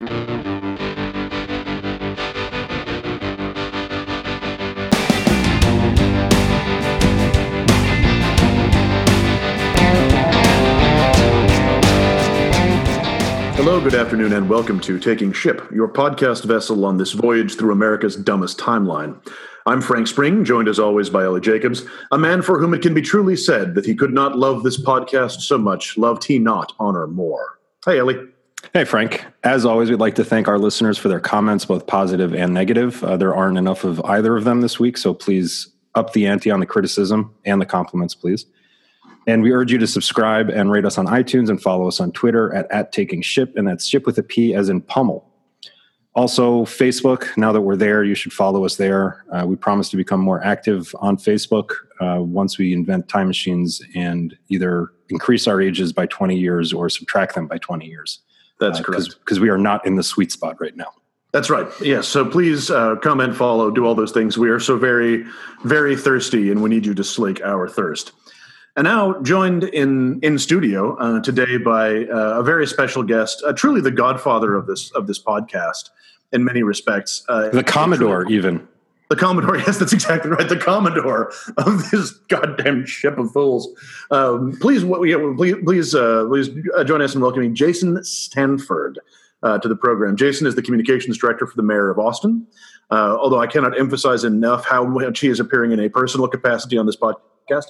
Hello, good afternoon, and welcome to Taking Ship, your podcast vessel on this voyage through America's dumbest timeline. I'm Frank Spring, joined as always by Ellie Jacobs, a man for whom it can be truly said that he could not love this podcast so much, loved he not honor more. Hey, Ellie. Hey, Frank. As always, we'd like to thank our listeners for their comments, both positive and negative. Uh, there aren't enough of either of them this week, so please up the ante on the criticism and the compliments, please. And we urge you to subscribe and rate us on iTunes and follow us on Twitter at, at Taking Ship, and that's ship with a P as in pummel. Also, Facebook, now that we're there, you should follow us there. Uh, we promise to become more active on Facebook uh, once we invent time machines and either increase our ages by 20 years or subtract them by 20 years. That's Uh, correct. Because we are not in the sweet spot right now. That's right. Yes. So please uh, comment, follow, do all those things. We are so very, very thirsty, and we need you to slake our thirst. And now, joined in in studio uh, today by uh, a very special guest, uh, truly the godfather of this of this podcast in many respects. Uh, The Commodore, even. The Commodore, yes, that's exactly right. The Commodore of this goddamn ship of fools. Um, please, please, uh, please uh, join us in welcoming Jason Stanford uh, to the program. Jason is the communications director for the mayor of Austin. Uh, although I cannot emphasize enough how much he is appearing in a personal capacity on this podcast.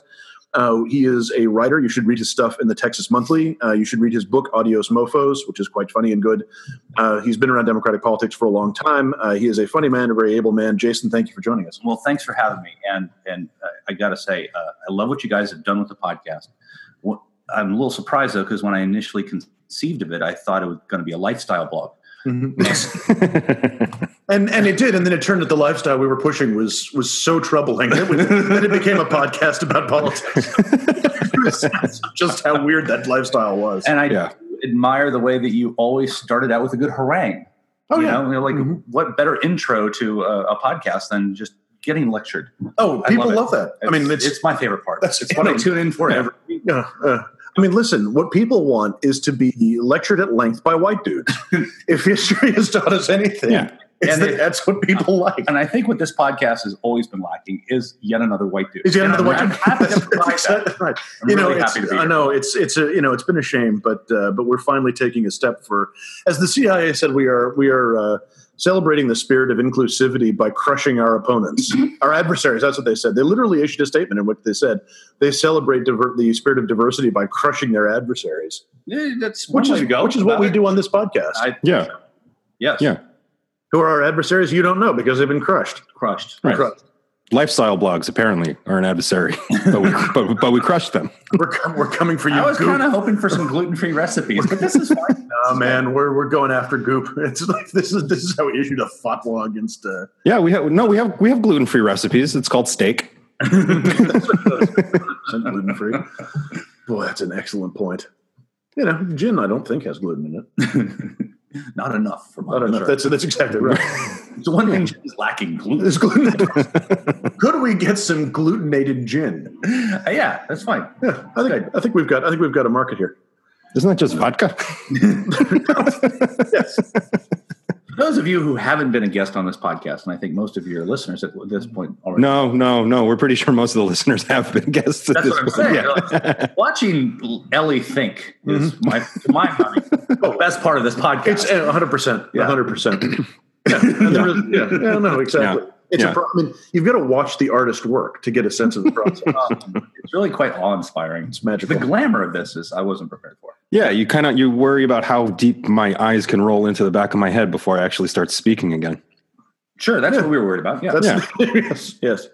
Uh, he is a writer. You should read his stuff in the Texas Monthly. Uh, you should read his book, Adios Mofos, which is quite funny and good. Uh, he's been around Democratic politics for a long time. Uh, he is a funny man, a very able man. Jason, thank you for joining us. Well, thanks for having me. And and uh, I got to say, uh, I love what you guys have done with the podcast. What, I'm a little surprised though, because when I initially conceived of it, I thought it was going to be a lifestyle blog. And and it did, and then it turned out the lifestyle we were pushing was was so troubling that, we, that it became a podcast about politics. Just how weird that lifestyle was. And I Yeah. admire the way that you always started out with a good harangue. Oh, you yeah. know, You're like Mhm. what better intro to a, a podcast than just getting lectured? oh, I people love love, that. I mean, it's, it's my favorite part. that's- it's what I tune in for Yeah. every week. Yeah, uh, I mean, listen. What people want is to be lectured at length by white dudes. if history has taught us anything, Yeah. It's And that it- that's what people like. And I think what this podcast has always been lacking is yet another white dude. Is yet another I'm- white dude. happy to provide That's that. right. I'm you know, really it's, happy to be I know it's it's a you know it's been a shame, but uh, but we're finally taking a step for, as the CIA said, we are we are uh, celebrating the spirit of inclusivity by crushing our opponents, our adversaries. That's what they said. They literally issued a statement in which they said they celebrate diver- the spirit of diversity by crushing their adversaries, Yeah, that's one which way is to go which is what about we it. do on this podcast. I, Yeah. yes. Yeah. Who are our adversaries? You don't know because they've been crushed. Crushed. Right. Crushed. Lifestyle blogs apparently are an adversary, but we, but, but we crushed them. We're, com- we're coming for you. I was kind of hoping for some gluten-free recipes, but this is fine. Oh man, we're we're going after goop. It's like this is this is how we issued a fatwa against. Uh, Yeah, we have no, we have we have gluten free recipes. It's called steak. gluten free. Boy, that's an excellent point. You know, gin I don't think has gluten in it. Not enough for my Not enough. That's that's exactly right. It's the one thing is lacking gluten. There's gluten. Could we get some glutenated gin? Uh, yeah, that's fine. Yeah, I think I think we've got I think we've got a market here. Isn't that just vodka? Yes. For those of you who haven't been a guest on this podcast, and I think most of your listeners at this mm-hmm. point already. No, no, no. We're pretty sure most of the listeners have been guests. At That's this what I'm point. saying. Yeah. Watching Ellie think is mm-hmm. my, to my mind, the best part of this podcast. Uh, it's 100 percent, Yeah. 100 percent. Yeah, is- yeah, yeah, no, exactly. Yeah. It's Yeah. a pro- I mean, you've got to watch the artist work to get a sense of the process. Um, it's really quite awe-inspiring. It's magical. The glamour of this is I wasn't prepared for. Yeah, you kind of you worry about how deep my eyes can roll into the back of my head before I actually start speaking again. Sure, that's Yeah. what we were worried about. Yeah, That's Yeah. yes, yes.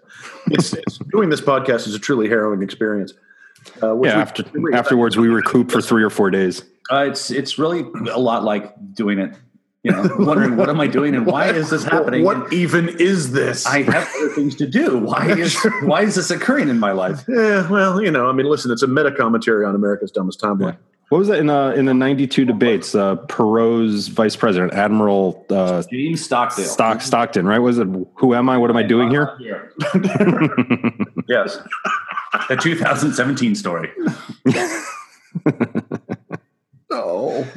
It's, it's, doing this podcast is a truly harrowing experience. Uh, which Yeah, we- after afterwards we recoup for three or four days. uh, it's it's really a lot like doing it. You know, wondering what am I doing and why is this happening? What even is this? I have other things to do. Why is why is this occurring in my life? yeah, well, you know, I mean, listen, it's a meta commentary on America's dumbest timeline. What was that in uh, in the '92 debates? Uh, Perot's vice president, Admiral uh, James Stockdale. Stock Stockton, right? Was it Who am I? What am I doing here? yes, the 2017 story. Oh,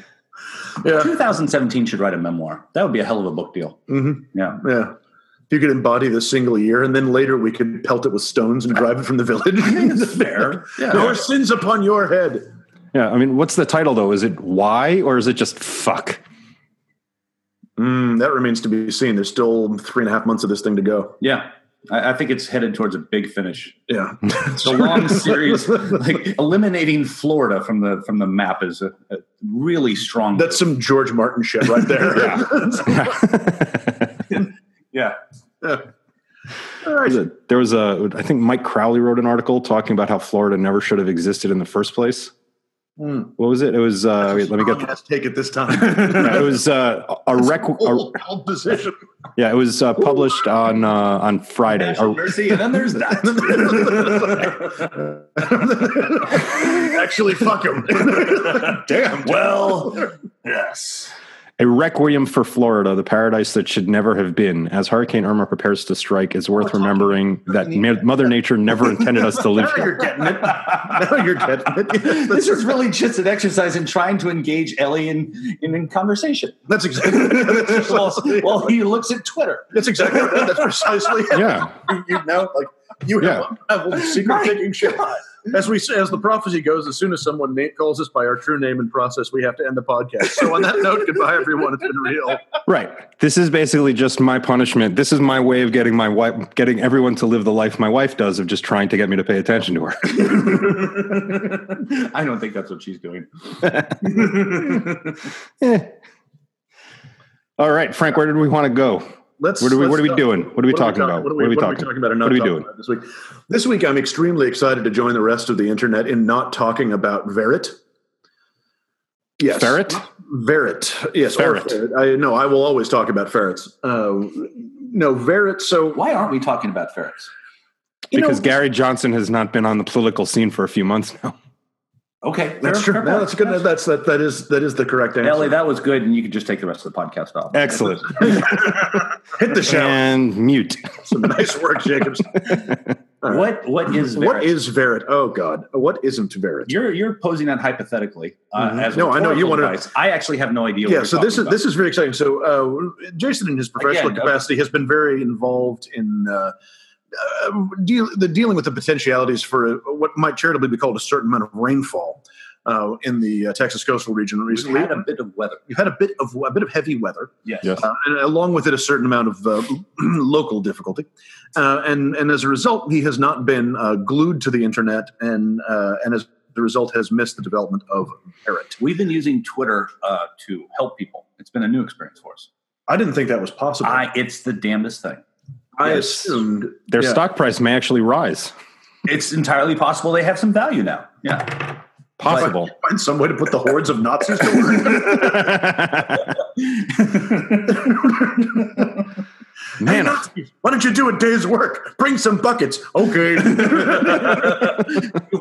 Yeah. 2017 should write a memoir. That would be a hell of a book deal. Mhm. Yeah. Yeah. If you could embody the single year, and then later we could pelt it with stones and drive it from the village. It's fair. Yeah. Your sins upon your head. Yeah, I mean, what's the title though? Is it why or is it just fuck? Mm, that remains to be seen. There's still three and a half months of this thing to go. Yeah. I, I think it's headed towards a big finish. Yeah. It's a long series. Like eliminating Florida from the from the map is a, a really strong. That's some George Martin shit right there. yeah. Yeah. All right. there was a, I think Mike Crowley wrote an article talking about how Florida never should have existed in the first place. Hmm. What was it? It was, uh, wait, let me get, ass take it this time. it was uh, a rec, a, position. yeah, it was uh, published on, uh, on Friday. Or- mercy, and then there's that. Actually, fuck him. Damn. well, yes. A requiem for Florida, the paradise that should never have been. As Hurricane Irma prepares to strike, it's worth remembering that Ma- Mother Nature never intended us to live Now you're here. getting it. Now you're getting it. This is really just an exercise in trying to engage Ellie in, in, in conversation. that's exactly. That's precisely. well, he looks at Twitter. That's exactly. right. That's precisely. Yeah. You, you now like you Yeah. have a secret taking shit. As we say, as the prophecy goes, as soon as someone na- calls us by our true name and process, we have to end the podcast. So on that note, goodbye, everyone. It's been real. Right. This is basically just my punishment. This is my way of getting my wife, getting everyone to live the life my wife does of just trying to get me to pay attention to her. I don't think that's what she's doing. Eh. All right, Frank, where did we want to go? Let's. What are we- what are we doing? What are we talking talking- about? What are we, we what are we talking- talking about? What are we doing? this week? This week, I'm extremely excited to join the rest of the internet in not talking about Verrit. Yes, Ferret? Ferret. Yes, Ferret. ferret. I no, I will always talk about ferrets. Uh, no, Verrit. So Why aren't we talking about ferrets? you know, Because Gary Johnson has not been on the political scene for a few months now. Okay, That's fair- true. fair No, that's good. That's that. That is that is the correct answer. Ellie, that was good, and you can just take the rest of the podcast off. Excellent. Hit the shower. And mute. Some nice work, Jacobs. All right. What what is What Verrit? is Verrit? Oh God, what isn't Verrit? You're you're posing that hypothetically. Uh, Mhm. as No, I know you wanna- I actually have no idea. yeah, What so this is talking this is very exciting. So uh, Jason, in his professional Again, okay. capacity, has been very involved in uh, uh, deal, the dealing with the potentialities for uh, what might charitably be called a certain amount of rainfall uh, in the uh, Texas coastal region recently. We've had a bit of weather. You've had a bit of a bit of heavy weather, Yes. Yes. uh, and along with it, a certain amount of uh, local difficulty, uh, and and as a result, he has not been uh, glued to the internet, and uh, and as the result, has missed the development of Verrit. We've been using Twitter uh, to help people. It's been a new experience for us. I didn't think that was possible. I, it's the damnedest thing. I assumed Their yeah. stock price may actually rise. It's entirely possible they have some value now. Yeah. Possible. find some way to put the hordes of Nazis to work. Man, Nazis, why don't you do a day's work? Bring some buckets. Okay. you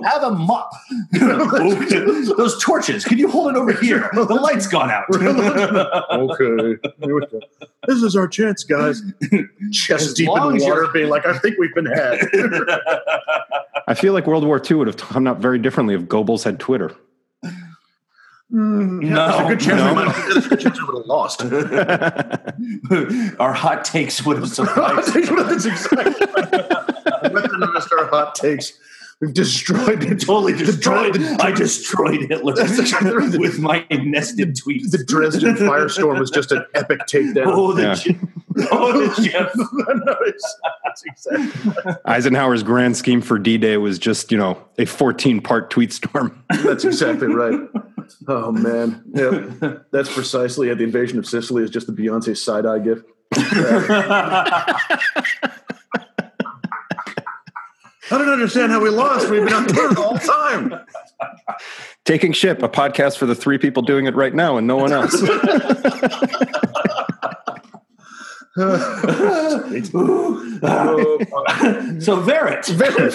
have a mop. Those torches. Can you hold it over here? The light's gone out. okay. Here we go. This is our chance, guys. Chest As deep in long water, being like, I think we've been had. I feel like World War II would have come out very differently if Goebbels had Twitter. Mm, yeah, No, there's a good chance no. we might there's a good chance we would have lost. Our hot takes would have sufficed. That's exactly right. Weaponized our hot takes. We've destroyed it. totally destroyed. The, I destroyed Hitler That's exactly right. with my nested tweets. the Dresden firestorm was just an epic takedown. Oh, the Yeah. Jeff. Oh, the Jeff. No, it's- that's exactly Eisenhower's grand scheme for D-Day was just, you know, a 14-part tweet storm. That's exactly right. Oh man, yeah, that's precisely at the invasion of Sicily is just the Beyonce side eye gif. I don't understand how we lost. We've been on tour the whole time. Taking Ship, a podcast for the three people doing it right now and no one else. so Verrit. Verrit.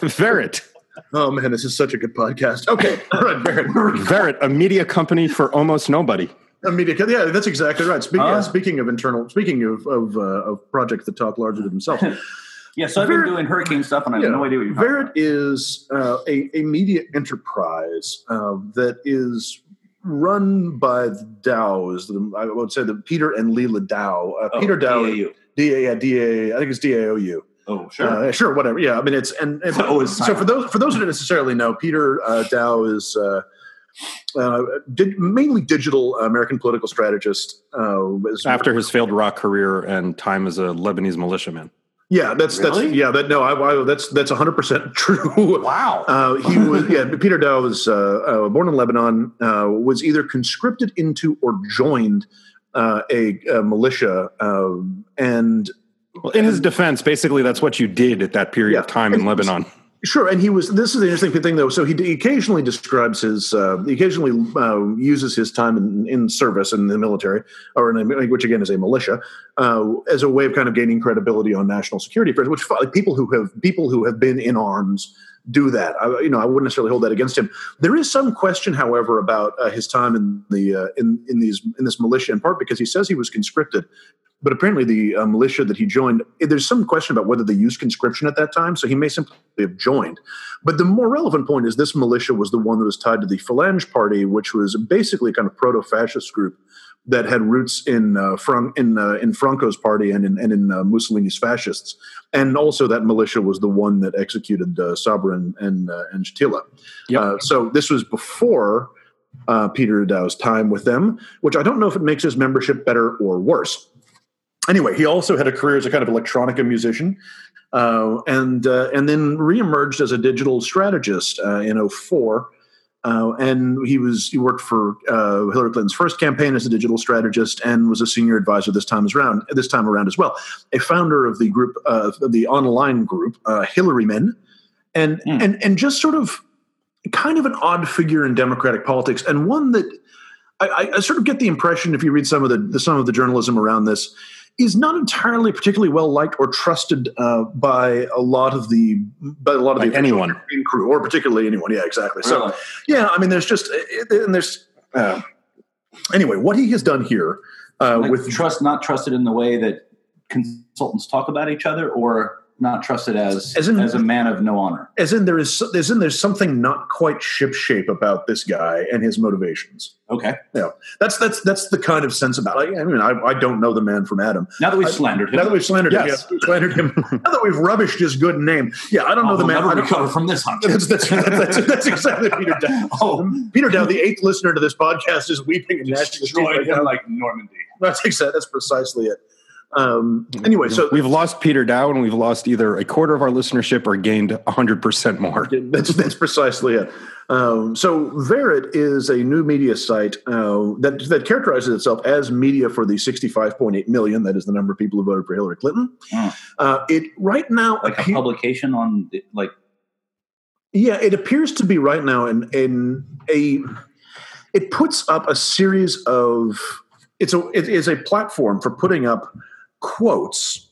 Verrit. Oh man, this is such a good podcast. Okay, all right, Barrett. Verrit, a media company for almost nobody. A media, yeah, that's exactly right. Speaking, Huh? yeah, speaking of internal, speaking of of, uh, of projects that talk larger than themselves, Yeah, so I've been doing hurricane stuff, and I have Yeah. no idea what you're talking Verrit is uh, a, a media enterprise uh, that is run by the Daous. The, I would say the Peter and Leela Daou. Uh, Oh, Peter Daou, DAU. D A, yeah, D A. I think it's D A O U. Oh, sure. Uh, sure, whatever. Yeah, I mean it's and, and Oh, it's so for those for those who don't necessarily know, Peter uh, Daou is uh, uh, did, mainly digital American political strategist. Uh, After his failed rock career and time as a Lebanese militiaman. yeah, that's that's yeah, that no, I, I, that's that's hundred percent true. wow. Uh, he was yeah. Peter Daou was uh, uh, born in Lebanon. Uh, was either conscripted into or joined uh, a, a militia, um, and Well, in his defense, basically, that's what you did at that period Yeah. of time in Lebanon. Sure, and he was. This is the interesting thing, though. So he, he occasionally describes his. Uh, he occasionally uh, uses his time in, in service in the military, or in a, which again is a militia, uh, as a way of kind of gaining credibility on national security affairs. Which like, people who have people who have been in arms do that. I, you know, I wouldn't necessarily hold that against him. There is some question, however, about uh, his time in the uh, in in these in this militia, in part because he says he was conscripted. But apparently, the uh, militia that he joined, there's some question about whether they used conscription at that time. So he may simply have joined. But the more relevant point is this militia was the one that was tied to the Falange Party, which was basically a kind of proto-fascist group that had roots in uh, Fran- in uh, in Franco's party and in and in uh, Mussolini's fascists. And also, that militia was the one that executed uh, Sabra and and, uh, and Shatila. Yep. Uh, so this was before uh, Peter Daou's time with them, which I don't know if it makes his membership better or worse. Anyway, he also had a career as a kind of electronica musician, uh, and uh, and then reemerged as a digital strategist uh, in 04. Uh, and he was he worked for uh, Hillary Clinton's first campaign as a digital strategist, and was a senior advisor this time around. This time around as well, a founder of the group, uh, the online group, uh, Hillary Men, and Hmm. and and just sort of kind of an odd figure in Democratic politics, and one that I, I, I sort of get the impression, if you read some of the, the some of the journalism around this, is not entirely particularly well liked or trusted uh, by a lot of the by a lot of By the anyone. in crew, or particularly anyone. Yeah, exactly. So Really? yeah, I mean, there's just and there's uh, anyway what he has done here uh, Like with trust not trusted in the way that consultants talk about each other, or not trusted as As as, a man of no honor. as in there is as in there's something not quite shipshape about this guy and his motivations. Okay. That's that's that's the kind of sense about. it. I mean, I, I don't know the man from Adam. Now that we've I- slandered him, Now that we've slandered him, yeah, we've slandered him. now that we've rubbished his good name, yeah, I don't know I'll the man. never I don't- recover from this hunt. That's, that's, that's, that's exactly Peter Daou. Oh, Peter Daou, the eighth listener to this podcast, is weeping and gnashing his teeth right destroyed now. like Normandy. That's exactly that's precisely it. Um, anyway, so we've lost Peter Daou and we've lost either a quarter of our listenership or gained 100% more. that's that's precisely it. Um, so Verrit is a new media site uh, that that characterizes itself as media for the 65.8 million. That is the number of people who voted for Hillary Clinton. Mm. Uh, it right now Like a publication on the- like Yeah, it appears to be right now in in a it puts up a series of it's a it is a platform for putting up quotes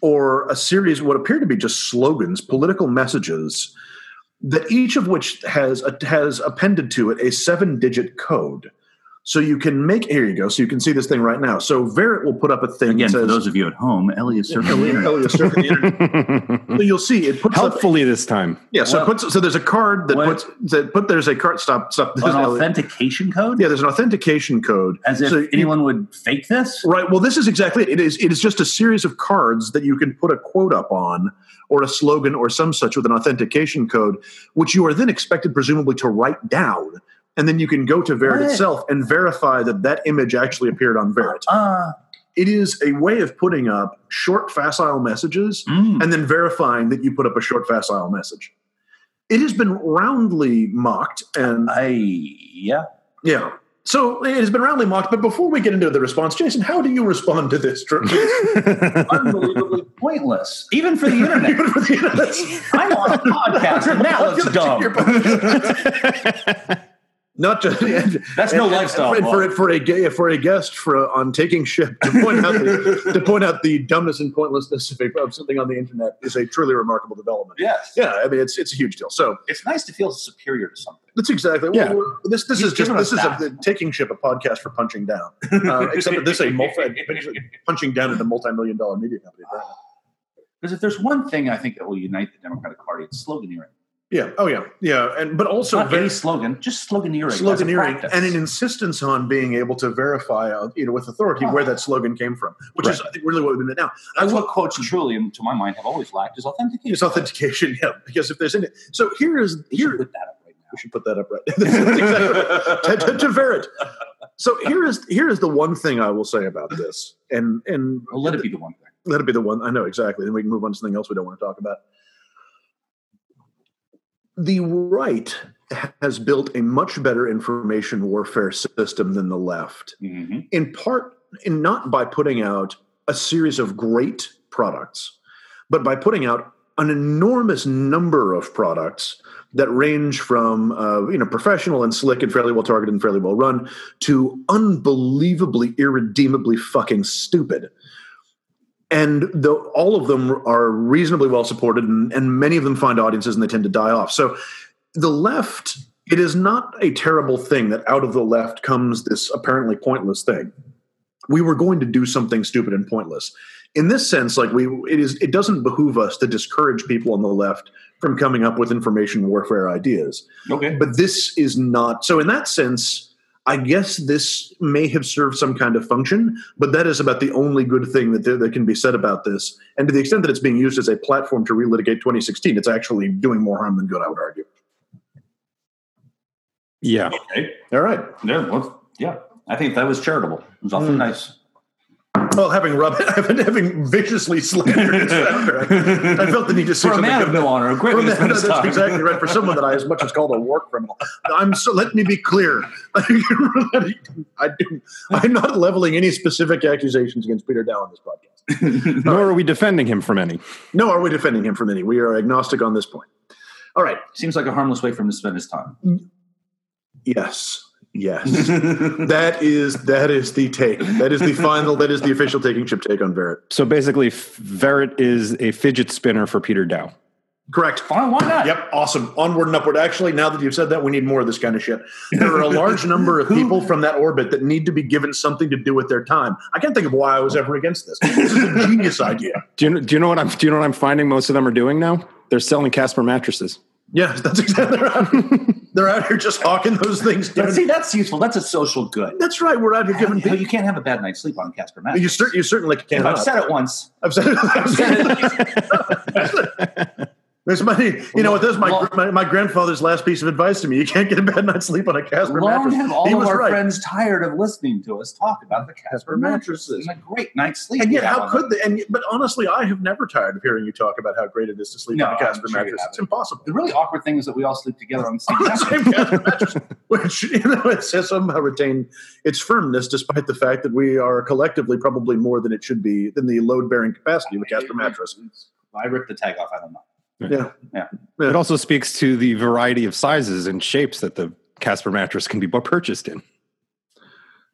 or a series of what appear to be just slogans, political messages that each of which has has appended to it a seven digit code. So you can make here you go. So you can see this thing right now. So Verrit will put up a thing again that for those of you at home, Elliot circled the internet. Elliot surfing the internet. So you'll see it puts up this time. yeah, so Well- it puts so there's a card that What? puts that put there's a card stop stop An authentication code, yeah there's an authentication code as if So you- anyone would fake this. right well this is exactly it it is it is just a series of cards that you can put a quote up on or a slogan or some such with an authentication code which you are then expected presumably to write down and then you can go to Verrit What? itself and verify that that image actually appeared on Verrit. Uh, It is a way of putting up short facile messages mm. and then verifying that you put up a short facile message. It has been roundly mocked, and I yeah. yeah, so it has been roundly mocked. But before we get into the response, Jason, how do you respond to this? unbelievably pointless, even for the internet. Even for the internet. I'm on a podcast, and now it's dumb. Not just That's no lifestyle And for, blog. for a gay for a guest for on taking ship to point out the, to point out the dumbness and pointlessness of, a, of something on the internet is a truly remarkable development. Yes, Yeah, I mean it's it's a huge deal. So it's nice to feel superior to something. That's exactly. Yeah. Well, this this He's is just this is a, that. the taking ship a podcast for punching down, uh, except that this is a multi punching down at a multi million dollar media company. Because if there's one thing I think that will unite the Democratic Party, it's sloganeering. Yeah. Oh, yeah. Yeah. And but also Not very any slogan, just sloganeering. sloganeering and an insistence on being able to verify, uh, you know, with authority where that slogan came from, which is I think really what we've been at now. I That's will what quotes truly, and to my mind, have always lacked is authentication. It's authentication, yeah. Because if there's any, so here is here put that up right we should put that up right exactly right. to, to, to Verrit. So here is here is the one thing I will say about this, and and. Well, let it be the one thing. let it be the one I know exactly. Then we can move on to something else we don't want to talk about. The right has built a much better information warfare system than the left, Mm-hmm. in part, in not by putting out a series of great products, but by putting out an enormous number of products that range from uh, you know professional and slick and fairly well targeted and fairly well run to unbelievably irredeemably fucking stupid and the, all of them are reasonably well supported and, and many of them find audiences and they tend to die off. So the left it is not a terrible thing that out of the left comes this apparently pointless thing. We were going to do something stupid and pointless. In this sense like we it is it doesn't behoove us to discourage people on the left from coming up with information warfare ideas. Okay. but this is not so in that sense i guess this may have served some kind of function but that is about the only good thing that, there, that can be said about this and to the extent that it's being used as a platform to relitigate 2016 it's actually doing more harm than good i would argue Yeah. Okay. all right Yeah. Well, yeah. I think that was charitable. It was awfully Hmm. nice. Well having rub having, having viciously slandered its founder I, I felt the need to say For a something man of no honor, a great For way to that- spend his that's time. exactly right. For someone that I as much as called a war criminal, I'm so. Let me be clear. I do. I'm not leveling any specific accusations against Peter Daou on this podcast. Nor are we defending him from any. No, are we defending him from any? We are agnostic on this point. All right. Seems like a harmless way for him to spend his time. Yes. Yes. that is that is the take. That is the final. That is the official taking chip take on Verrit. So basically, Verrit is a fidget spinner for Peter Daou. Correct. Fine, why not? Yep, awesome. Onward and upward. Actually, now that you've said that, we need more of this kind of shit. There are a large number of people from that orbit that need to be given something to do with their time. I can't think of why I was ever against this. This is a genius idea. Do you, do you know what I'm? Do you know what I'm finding? Most of them are doing now. They're selling Casper mattresses. Yes, that's exactly they're out, they're out here just hawking those things. But see, that's useful. That's a social good. that's right. We're out here giving You, you can't have a bad night's sleep on Casper Mattress. You, cer- you certainly can't. I've said it once, I've said it. I've said it. There's my, you know what? That's my, Long- my my grandfather's last piece of advice to me. You can't get a bad night's sleep on a Casper long mattress. have all he of was our right. friends tired of listening to us talk about the Casper mattresses and a great night's sleep. And yet, how could they? And but honestly, I have never tired of hearing you talk about how great it is to sleep No, on a Casper sure mattress. It's impossible. The really awkward thing is that we all sleep together on the same On the same Casper mattress, which you know, it says somehow retain its firmness, despite the fact that we are collectively probably more than it should be than the load-bearing capacity of a Casper mattress. I ripped the tag off. I don't know. Yeah, yeah. It also speaks to the variety of sizes and shapes that the Casper mattress can be purchased in.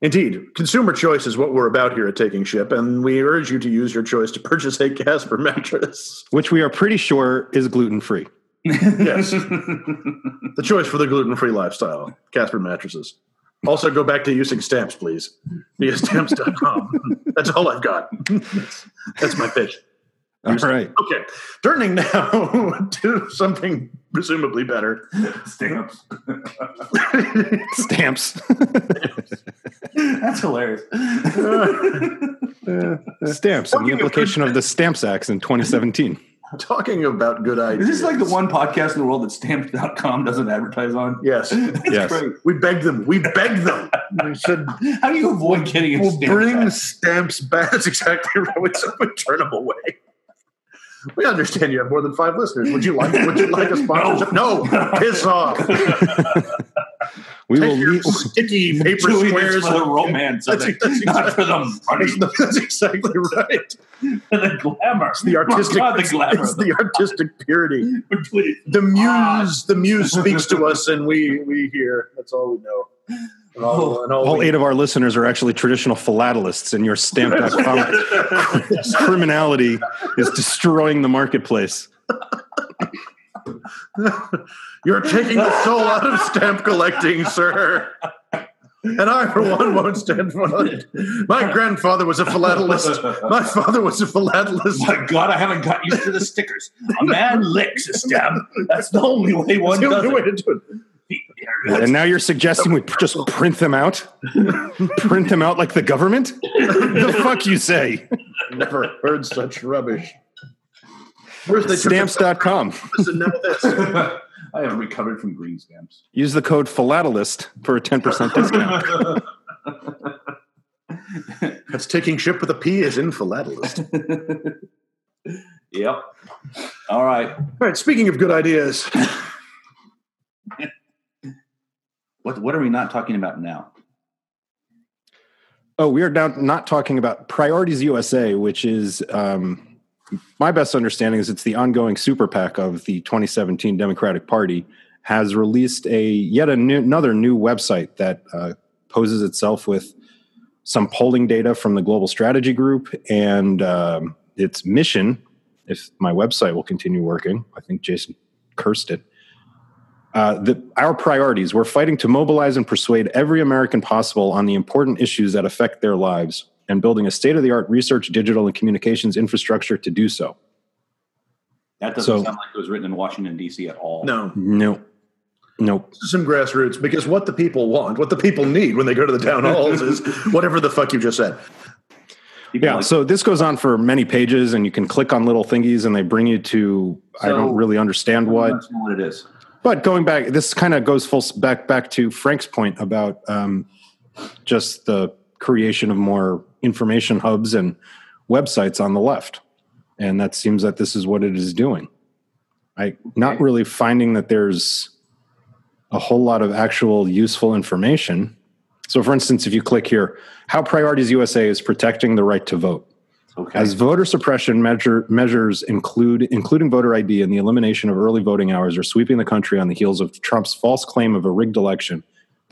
indeed. Consumer choice is what we're about here at Taking Ship, and we urge you to use your choice to purchase a Casper mattress. which we are pretty sure is gluten free. Yes. The choice for the gluten-free lifestyle, Casper mattresses. Also, go back to using stamps, please. Via stamps.com. That's all I've got. That's, that's my pitch. All right. Okay, turning now to something presumably better. Stamps. Stamps. That's hilarious. Stamps and the implication of the Stamps Acts in 2017. Talking about good Is ideas. this like the one podcast in the world that stamps.com doesn't advertise on? Yes, That's Yes. great. we begged them. We begged them. We said, How do you avoid getting a "We'll stamp bring ad? stamps back." That's exactly right. We said, "We turn them away." We understand you have more than five listeners. Would you like? Would you like a sponsorship? No, piss off. We will Take your meet. sticky paper Doing squares. for the romance of That's- it, that's not exactly- for the money, That's, that's exactly right. the glamour. It's the artistic. God, the glamour. It's the artistic purity. The muse, ah. the muse speaks to us, and we we hear. That's all we know. And all, and all All eight of our listeners are actually traditional philatelists, and your stamp.com criminality is destroying the marketplace. You're taking the soul out of stamp collecting, sir. and I, for one, won't stand for it. My grandfather was a philatelist. My father was a philatelist. My God, I haven't got used to the stickers. A man licks a stab. That's the only way one That's the does way it. to do it. And now you're suggesting we just print them out? print them out like the government? the fuck you say? Never heard such rubbish. Where's the took Stamps.com. this and now this. I haven't recovered from green stamps. Use the code philatelist for a 10% discount. That's taking ship with a P is in philatelist. Yep. All right. All right, speaking of good ideas, What what are we not talking about now? Oh, we are now not talking about Priorities USA, which is um, my best understanding is it's the ongoing super PAC of the 2017 Democratic Party has released a yet a new, another new website that uh, poses itself with some polling data from the Global Strategy Group and um, its mission. If my website will continue working, I think Jason cursed it. Uh, the, our priorities we're fighting to mobilize and persuade every American possible on the important issues that affect their lives and building a state of the art research, digital, and communications infrastructure to do so. That doesn't So- sound like it was written in Washington D.C. at all. no, No, nope. some grassroots because what the people want, what the people need when they go to the town halls is whatever the fuck you just said. People Yeah, like- so this goes on for many pages, and you can click on little thingies, and they bring you to I don't really understand what. Let's know what it is. But going back, this kind of goes full back back to Frank's point about um, just the creation of more information hubs and websites on the left, and that seems that this is what it is doing. I not really finding that there's a whole lot of actual useful information. So, for instance, if you click here, how Priorities USA is protecting the right to vote. Okay. As voter suppression measure, measures include, including voter ID and the elimination of early voting hours, are sweeping the country on the heels of Trump's false claim of a rigged election,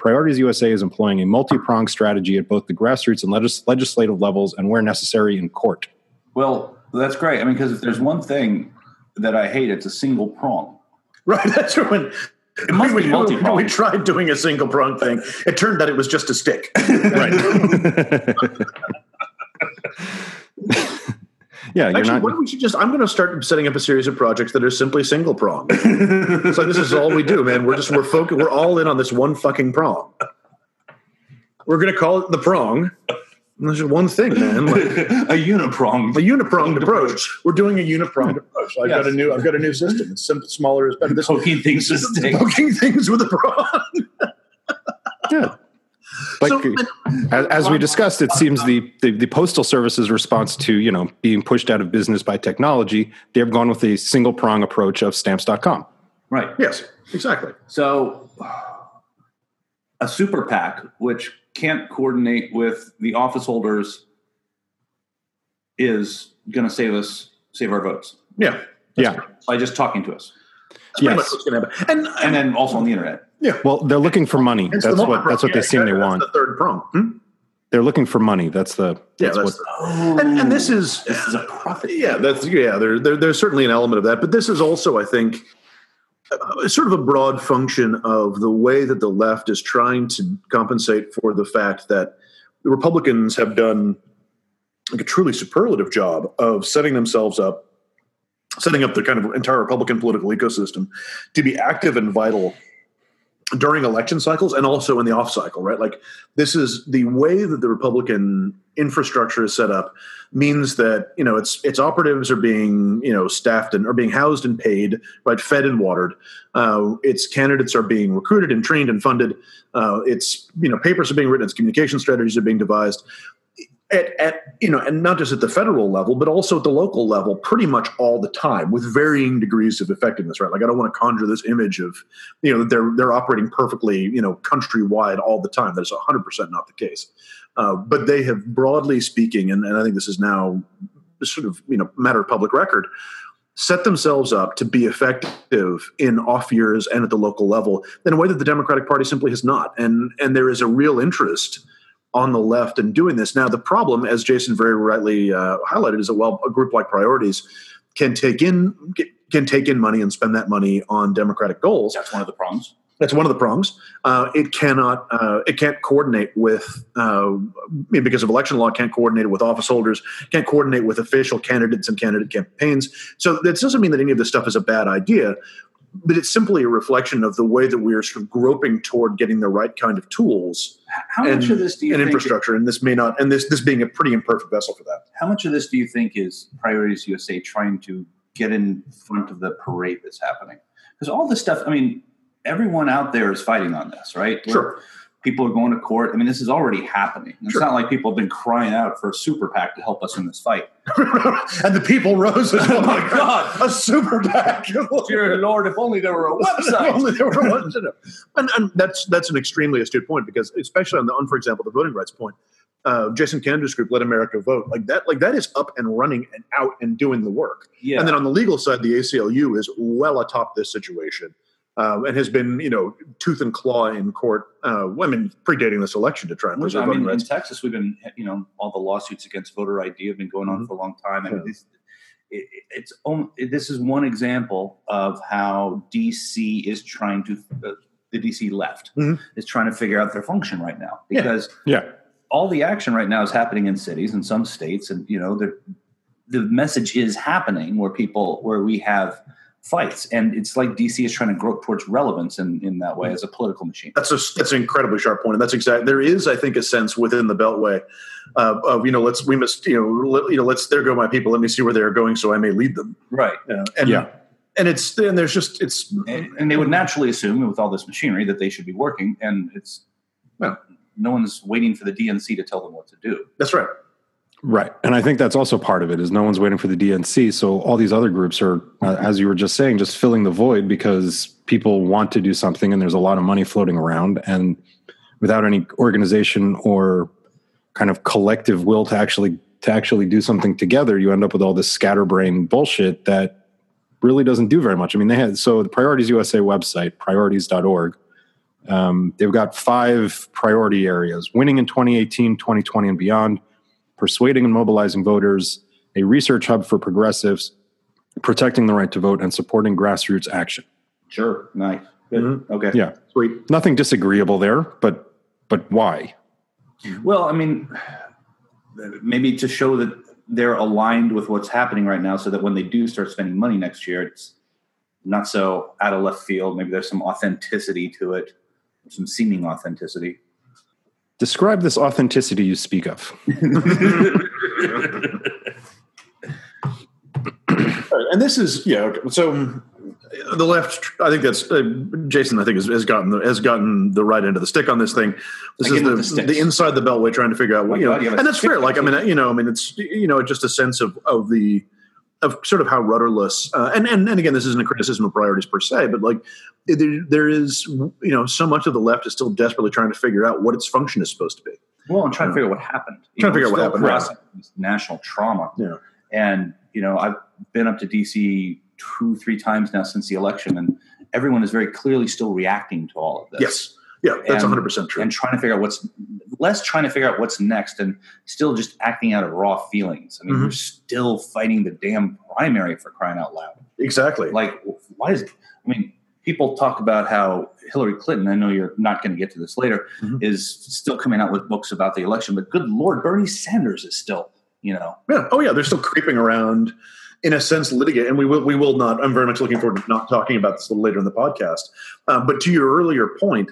Priorities USA is employing a multi pronged strategy at both the grassroots and legis- legislative levels and, where necessary, in court. well, that's great. I mean, because if there's one thing that I hate, it's a single prong. Right, that's when. It must we, be multi-pronged. we tried doing a single prong thing. It turned out it was just a stick. Right. yeah, Actually, not. what we should just? I'm going to start setting up a series of projects that are simply single prong. so this is all we do, man. We're just we're focused. We're all in on this one fucking prong. We're going to call it the prong. And There's just one thing, man. Like, a uniprong. a unipronged approach. We're doing a unipronged hmm. approach. I've got a new. I've got a new system. It's simple, smaller is better. This Poking things stick. poking things with a prong. yeah. Like, So- as, as we discussed, it seems the, the, the postal service's response to you know being pushed out of business by technology, they've gone with a single prong approach of stamps.com. Right. Yes, exactly. So, a super PAC, which can't coordinate with the office holders, is going to save us, save our votes Yeah, Yeah. by just talking to us, that's pretty Yes. much what's going to happen. And, and then also on the internet. Yeah, Well, they're looking for money. Hence That's the what that's what multi-prong. they Yeah, seem they want. That's the third prong. Hmm? They're looking for money. That's the Yeah, that's, that's what Oh, and, and this is this is a profit. yeah that's yeah there, there there's certainly an element of that but this is also i think uh, sort of a broad function of the way that the left is trying to compensate for the fact that the republicans have done like a truly superlative job of setting themselves up setting up the kind of entire republican political ecosystem to be active and vital during election cycles and also in the off cycle right? Like this is the way that the republican infrastructure is set up means that you know its its operatives are being you know staffed and are being housed and paid right fed and watered. Uh, its candidates are being recruited and trained and funded. Uh, its you know papers are being written its communication strategies are being devised at, at you know and not just at the federal level but also at the local level pretty much all the time with varying degrees of effectiveness right? Like i don't want to conjure this image of you know that they're they're operating perfectly you know countrywide all the time. That's 100% not the case. Uh, but they have broadly speaking and, and i think this is now sort of you know matter of public record set themselves up to be effective in off years and at the local level in a way that the democratic party simply has not. And and there is a real interest on the left and doing this. Now, the problem, as Jason very rightly uh, highlighted, is that well, a group like Priorities can take in can take in money and spend that money on democratic goals. That's one of the prongs. That's one of the prongs. Uh, it cannot. Uh, it can't coordinate with uh, because of election law. Can't coordinate with office holders. Can't coordinate with official candidates and candidate campaigns. So that doesn't mean that any of this stuff is a bad idea, but it's simply a reflection of the way that we are sort of groping toward getting the right kind of tools How and, much of this do you and think? infrastructure. And this may not. And this this being a pretty imperfect vessel for that. How much of this do you think is Priorities USA trying to get in front of the parade that's happening? Because all this stuff, I mean, everyone out there is fighting on this, right? Sure. People are going to court. I mean, this is already happening. It's Sure. not like people have been crying out for a super PAC to help us in this fight. and the people rose. Oh my God. A super PAC. Dear Lord, if only there were a website. Only there were in it. and, and that's that's an extremely astute point because especially on the on for example the voting rights point, uh, Jason Kander group Let America Vote like that like that is up and running and out and doing the work. Yeah. And then on the legal side, the ACLU is well atop this situation. Uh, and has been, you know, tooth and claw in court. Uh, I mean, predating this election to try and Which, preserve I voting mean, in. Texas, we've been, you know, all the lawsuits against voter ID have been going on Mhm. for a long time. I mean, Yeah. this, it, it's om- it, this is one example of how DC is trying to, uh, the DC left Mhm. is trying to figure out their function right now Yeah. because Yeah. all the action right now is happening in cities and some states, and you know, the the message is happening where people where we have fights, and it's like DC is trying to grow towards relevance in in that way as a political machine. That's a that's an incredibly sharp point, and that's exactly There is, I think, a sense within the Beltway uh, of you know, let's we must you know, let, you know, let's there go my people. Let me see where they are going, so I may lead them. Right. You know, and Yeah. and it's and there's just it's and, and they would naturally assume with all this machinery that they should be working and it's Well. no one's waiting for the dnc to tell them what to do that's right. Right. And I think that's also part of it is no one's waiting for the DNC. So all these other groups are, uh, as you were just saying, just filling the void because people want to do something and there's a lot of money floating around. And without any organization or kind of collective will to actually to actually do something together, you end up with all this scatterbrain bullshit that really doesn't do very much. I mean, they had so the Priorities USA website, priorities.org, um, they've got five priority areas winning in 2018, 2020, and beyond, persuading and mobilizing voters, a research hub for progressives, protecting the right to vote, and supporting grassroots action. sure nice Good. Mhm. okay Yeah. Sweet. Nothing disagreeable there, but but why? well i mean maybe to show that they're aligned with what's happening right now so that when they do start spending money next year it's not so out of left field maybe there's some authenticity to it some seeming authenticity Describe this authenticity you speak of. And this is yeah. Okay. So the left, I think that's uh, Jason. I think has, has gotten the, has gotten the right end of the stick on this thing. This Again with is the the, the, sticks. inside the beltway trying to figure out what My you know, you and that's fair. Like I mean, you know, I mean, it's you know, just a sense of of the of sort of how rudderless uh, and, and and again, this isn't a criticism of priorities per se, but like there, there is you know so much of the left is still desperately trying to figure out what its function is supposed to be. Well, I'm trying to figure out what happened. You Trying to figure out what happened, right. National trauma. Yeah. And you know, I've been up to DC two, three times now since the election, and everyone is very clearly still reacting to all of this. Yes, yeah, that's And- 100 percent true. And trying to figure out what's less trying to figure out what's next, and still just acting out of raw feelings. I mean, Mhm. we're still fighting the damn primary for crying out loud. exactly. Like, why is? I mean, people talk about how Hillary Clinton. I know you're not going to get to this later. Mhm. Is still coming out with books about the election, but good lord, Bernie Sanders is still. You know, Yeah. Oh, yeah. They're still creeping around, in a sense, litigate, and we will. We will not. I'm very much looking forward to not talking about this a little later in the podcast. Um, but to your earlier point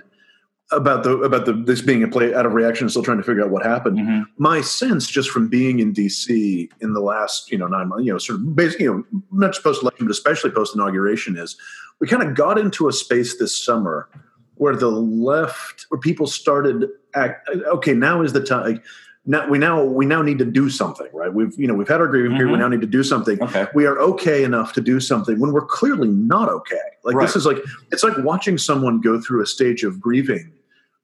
about the about the this being a play out of reaction, and still trying to figure out what happened. Mhm. My sense, just from being in D.C. in the last you know nine months, you know, sort of basically, you know, not just post election, but especially post inauguration, is we kind of got into a space this summer where the left, where people started act. Okay, now is the time. Like, now we now we now need to do something, right? We've you know we've had our grieving period. We Mhm. now need to do something. okay, We are okay enough to do something when we're clearly not okay. Like Right. this is like it's like watching someone go through a stage of grieving.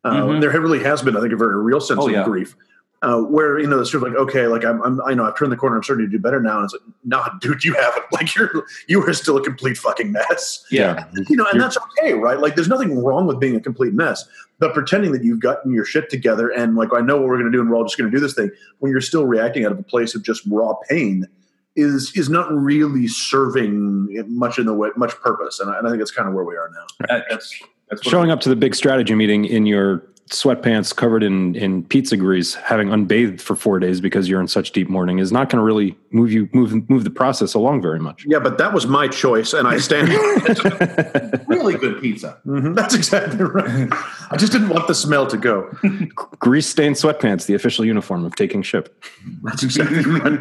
Uh, Mhm. There really has been, I think, a very real sense Oh, of yeah. grief, uh, where you know it's sort of like okay, like I'm, I'm, I know I've turned the corner. I'm starting to do better now. And it's like, nah, dude, you haven't. Like you're, you are still a complete fucking mess. yeah, You know, and You're- that's okay, right? Like, there's nothing wrong with being a complete mess, but pretending that you've gotten your shit together and like I know what we're going to do, and we're all just going to do this thing when you're still reacting out of a place of just raw pain is is not really serving much in the way much purpose. And I, and I think that's kind of where we are now. That- that's That's what Showing up to the big strategy meeting in your sweatpants covered in, in pizza grease, having unbathed for four days because you're in such deep mourning is not going to really move you move move the process along very much. Yeah, but that was my choice, and I stand. really good pizza. Mhm, That's exactly right. I just didn't want the smell to go. Grease stained sweatpants, the official uniform of taking ship. That's exactly right.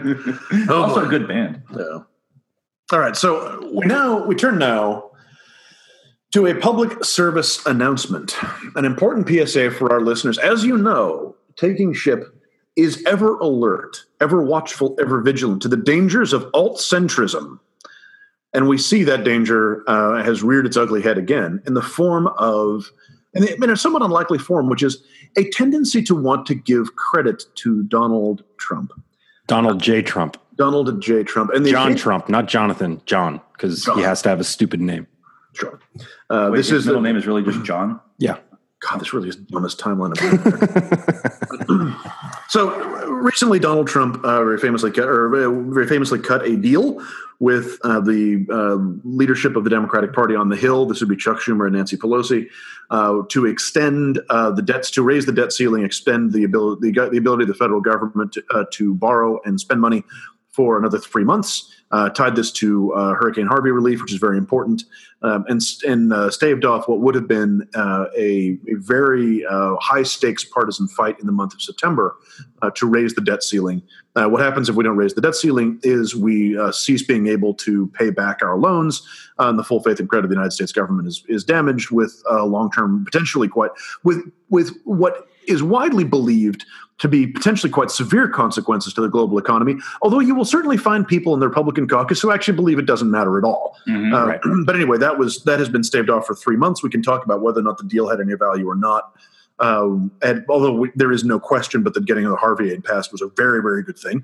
Oh, also boy. a good band. Yeah. All right. So we now we turn now to a public service announcement, an important PSA for our listeners. As you know, taking ship is ever alert, ever watchful, ever vigilant to the dangers of alt centrism. And we see that danger uh, has reared its ugly head again in the form of, and in a somewhat unlikely form, which is a tendency to want to give credit to Donald Trump, Donald J. Trump. Donald J. Trump, and the John Trump, not Jonathan, John, because he has to have a stupid name. Sure. Uh, Wait, this his is middle the, name is really just John. Yeah. God. This really is the dumbest timeline. Of so recently, Donald Trump uh, very famously cut, or uh, very famously cut a deal with uh, the uh, leadership of the Democratic Party on the Hill. This would be Chuck Schumer and Nancy Pelosi uh, to extend uh, the debts, to raise the debt ceiling, extend the ability, the, the ability of the federal government to, uh, to borrow and spend money for another three months. Uh, tied this to uh, Hurricane Harvey relief, which is very important, um, and and uh, staved off what would have been uh, a, a very uh, high stakes partisan fight in the month of September uh, to raise the debt ceiling. What happens if we don't raise the debt ceiling is we cease being able to pay back our loans, and the full faith and credit of the United States government is is damaged with long term, potentially quite with with what is widely believed to be potentially quite severe consequences to the global economy. Although you will certainly find people in the Republican caucus who actually believe it doesn't matter at all. Mhm. Uh, right. But anyway, that was that has been staved off for three months. We can talk about whether or not the deal had any value or not. Um, and although we, there is no question, but that getting the Harvey aid passed was a very very good thing.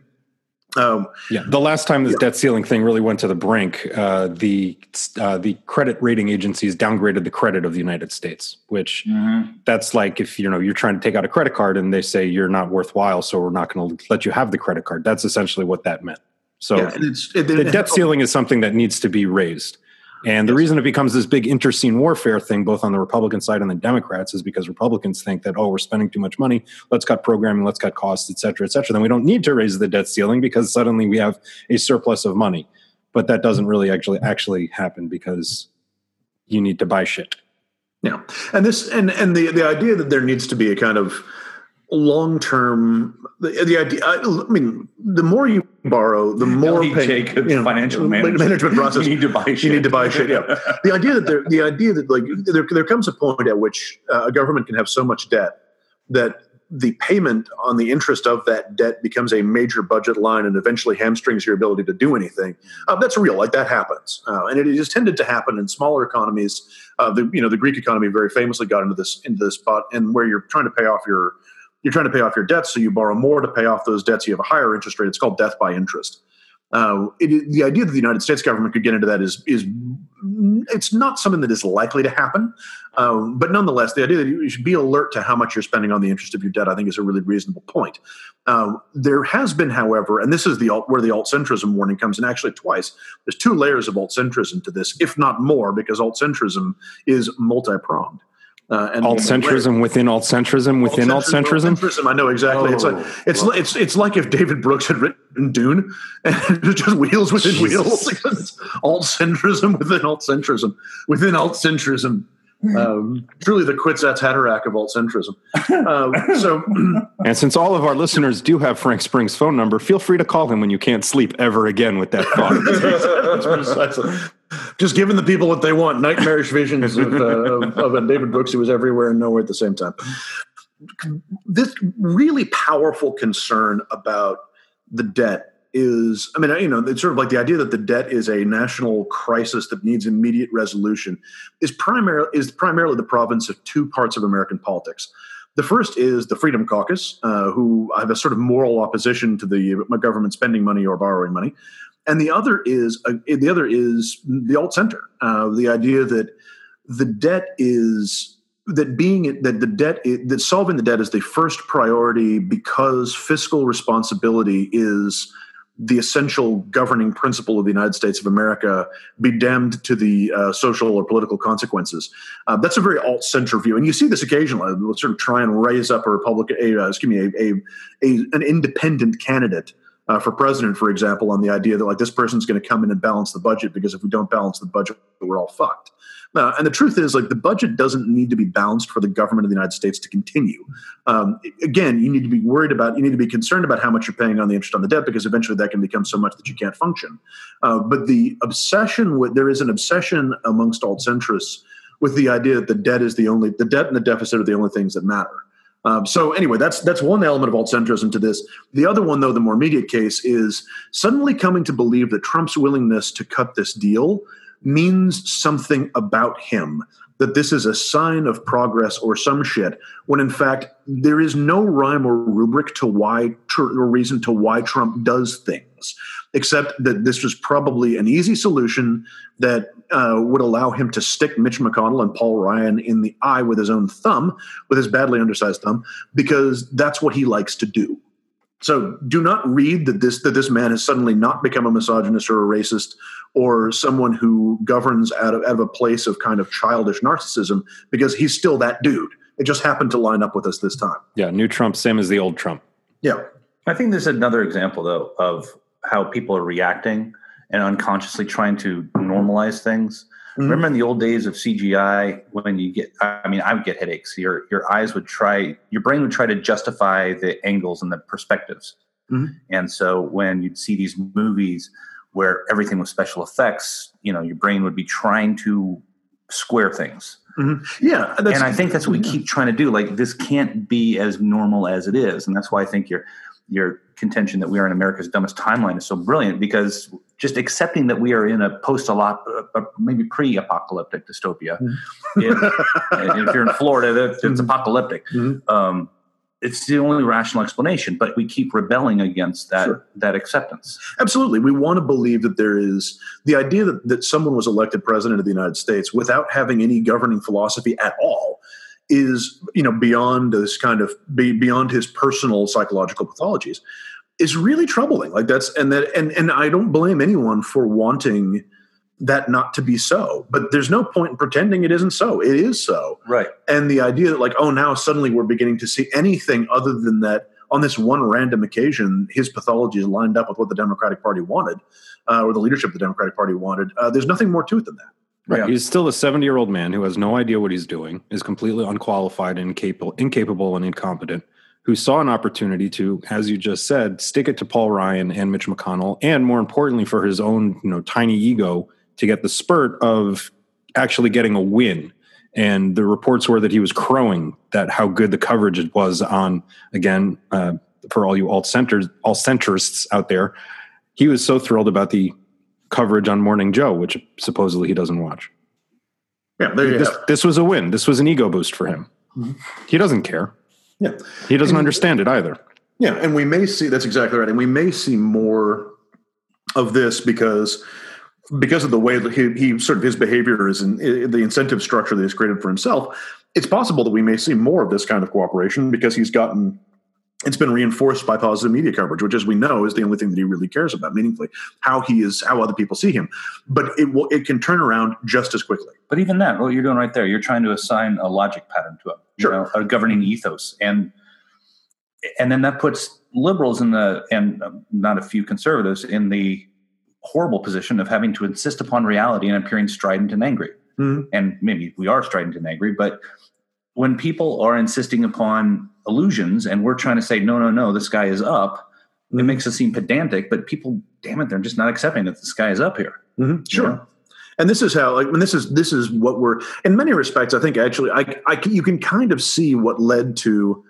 Um, Yeah, the last time this Yeah. debt ceiling thing really went to the brink, uh, the uh, the credit rating agencies downgraded the credit of the United States, which Mhm. that's like if you know you're trying to take out a credit card and they say you're not worthwhile, so we're not going to let you have the credit card. That's essentially what that meant. So yeah, and it's it, the it- debt ceiling is something that needs to be raised. And the reason it becomes this big interscene warfare thing, both on the Republican side and the Democrats, is because Republicans think that, oh, we're spending too much money. Let's cut programming, let's cut costs, et cetera, et cetera. Then we don't need to raise the debt ceiling because suddenly we have a surplus of money. But that doesn't really actually actually happen because you need to buy shit. Yeah, and this and and the the idea that there needs to be a kind of long term the, the idea. I, I mean, the more you borrow, the more pay- Jacobs, you know, financial ma- management. process. You need to buy shit. You need to buy shit. Yeah, the idea that there, the idea that like there, there comes a point at which uh, a government can have so much debt that the payment on the interest of that debt becomes a major budget line and eventually hamstrings your ability to do anything. Uh, that's real. Like that happens, uh, and it has tended to happen in smaller economies. Uh, the you know the Greek economy very famously got into this into this spot, and where you're trying to pay off your you're trying to pay off your debts, so you borrow more to pay off those debts. You have a higher interest rate. It's called death by interest. Uh, it, the idea that the United States government could get into that is is it's not something that is likely to happen. Um, but nonetheless, the idea that you should be alert to how much you're spending on the interest of your debt, I think, is a really reasonable point. Um, there has been, however, and this is the alt, where the alt centrism warning comes in. Actually, twice. There's two layers of alt centrism to this, if not more, because alt centrism is multi pronged. Uh, and Alt centrism within alt centrism within alt centrism. I know exactly. it's like Oh, it's wow. it's it's like if David Brooks had written Dune, and it's just wheels within Jesus. wheels. It's alt centrism within alt centrism within alt centrism. Um, truly, the Kwisatz Haderach of alt centrism. Uh, so, And since all of our listeners do have Frank Spring's phone number, feel free to call him when you can't sleep ever again with that thought. Just giving the people what they want. Nightmarish visions of, uh, of, of a David Brooks who was everywhere and nowhere at the same time. This really powerful concern about the debt is, I mean, you know, it's sort of like the idea that the debt is a national crisis that needs immediate resolution is primarily is primarily the province of two parts of American politics. The first is the Freedom Caucus, uh, who have a sort of moral opposition to the government spending money or borrowing money, and the other is uh, the other is the alt center. Uh, the idea that the debt is that being that the debt that solving the debt is the first priority because fiscal responsibility is the essential governing principle of the United States of America be damned to the uh, social or political consequences. Uh, that's a very alt center view, and you see this occasionally. We'll sort of try and raise up a Republican, a, uh, excuse me, a, a, a, an independent candidate. Uh, for president, for example, on the idea that like this person's going to come in and balance the budget because if we don't balance the budget, we're all fucked. Uh, and the truth is, like, the budget doesn't need to be balanced for the government of the United States to continue. Um, again, you need to be worried about, you need to be concerned about how much you're paying on the interest on the debt because eventually that can become so much that you can't function. Uh, but the obsession with, there is an obsession amongst alt centrists with the idea that the debt is the only, the debt and the deficit are the only things that matter. Um, so anyway, that's that's one element of alt centrism to this. The other one, though, the more immediate case is suddenly coming to believe that Trump's willingness to cut this deal means something about him that this is a sign of progress or some shit when in fact there is no rhyme or rubric to why or reason to why Trump does things except that this was probably an easy solution that uh, would allow him to stick Mitch McConnell and Paul Ryan in the eye with his own thumb with his badly undersized thumb because that's what he likes to do. So do not read that this that this man has suddenly not become a misogynist or a racist or someone who governs out of, out of a place of kind of childish narcissism because he's still that dude. It just happened to line up with us this time. Yeah, new Trump, same as the old Trump. Yeah. I think there's another example though of how people are reacting and unconsciously trying to normalize things. Mm-hmm. Remember in the old days of CGI when you get I mean I would get headaches. Your your eyes would try your brain would try to justify the angles and the perspectives. Mm-hmm. And so when you'd see these movies where everything was special effects, you know, your brain would be trying to square things. Mm-hmm. Yeah, and I think that's what we keep trying to do. Like this can't be as normal as it is, and that's why I think your your contention that we are in America's dumbest timeline is so brilliant because just accepting that we are in a post a lot, uh, maybe pre-apocalyptic dystopia. Mm-hmm. if, if, you're in Florida, it's mm-hmm. apocalyptic. Mm-hmm. Um, it's the only rational explanation, but we keep rebelling against that sure. that acceptance. Absolutely, we want to believe that there is the idea that, that someone was elected president of the United States without having any governing philosophy at all is you know beyond this kind of be, beyond his personal psychological pathologies is really troubling. Like that's and that and and I don't blame anyone for wanting that not to be so. But there's no point in pretending it isn't so. It is so. Right. And the idea that, like, oh, now suddenly we're beginning to see anything other than that on this one random occasion, his pathology is lined up with what the Democratic Party wanted, uh, or the leadership of the Democratic Party wanted. Uh, there's nothing more to it than that. Right. Yeah. He's still a 70 year old man who has no idea what he's doing, is completely unqualified and incapable, incapable and incompetent, who saw an opportunity to, as you just said, stick it to Paul Ryan and Mitch McConnell, and more importantly, for his own you know tiny ego, to get the spurt of actually getting a win. And the reports were that he was crowing that how good the coverage was on again uh, for all you alt centers, all centrists out there. He was so thrilled about the coverage on Morning Joe, which supposedly he doesn't watch. Yeah, this, this, was a win. This was an ego boost for him. Mm-hmm. He doesn't care. Yeah, he doesn't and, understand it either. Yeah, and we may see that's exactly right, and we may see more of this because because of the way that he, he sort of his behavior is and in the incentive structure that he's created for himself, it's possible that we may see more of this kind of cooperation because he's gotten it's been reinforced by positive media coverage, which, as we know, is the only thing that he really cares about meaningfully. How he is, how other people see him, but it will, it can turn around just as quickly. But even that, what you're doing right there, you're trying to assign a logic pattern to him, sure. Know, a governing ethos, and and then that puts liberals in the and um, not a few conservatives in the horrible position of having to insist upon reality and appearing strident and angry. Mm-hmm. And maybe we are strident and angry, but when people are insisting upon illusions and we're trying to say, no, no, no, this guy is up, mm-hmm. it makes us seem pedantic, but people, damn it, they're just not accepting that this guy is up here. Mm-hmm. Sure. know? And this is how, like, when this is this is what we're in many respects. I think actually, I, I you can kind of see what led to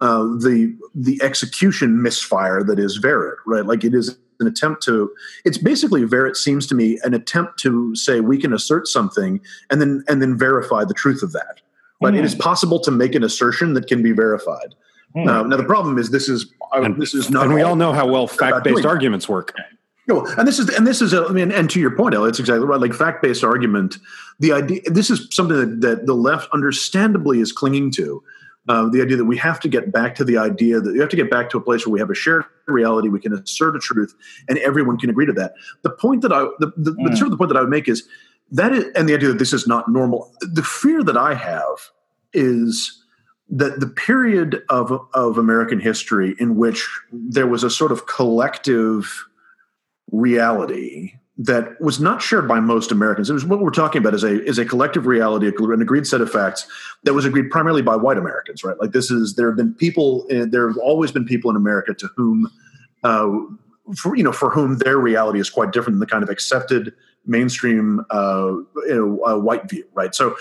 uh, the the execution misfire that is Verrit, right? Like it is an attempt to it's basically Verrit seems to me an attempt to say we can assert something and then and then verify the truth of that but mm. it is hmm. possible to make an assertion that can be verified mm. uh, now the problem is this is uh, and, this is not and we all know how well fact-based arguments work no, and this is and this is a, I mean, and to your point, Elliot, it's exactly right. Like fact-based argument, the idea. This is something that, that the left, understandably, is clinging to, Uh, the idea that we have to get back to the idea that you have to get back to a place where we have a shared reality, we can assert a truth, and everyone can agree to that. The point that I, the, the, Mm. the sort of the point that I would make is that is, and the idea that this is not normal. The fear that I have is that the period of of American history in which there was a sort of collective reality that was not shared by most Americans. It was what we're talking about is a is a collective reality, an agreed set of facts that was agreed primarily by white Americans, right? Like this is there have been people, uh, there have always been people in America to whom, uh, for you know, for whom their reality is quite different than the kind of accepted mainstream uh, you know, uh, white view, right? So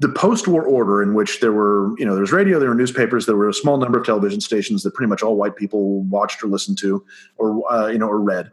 the post-war order in which there were you know there was radio there were newspapers there were a small number of television stations that pretty much all white people watched or listened to or uh, you know or read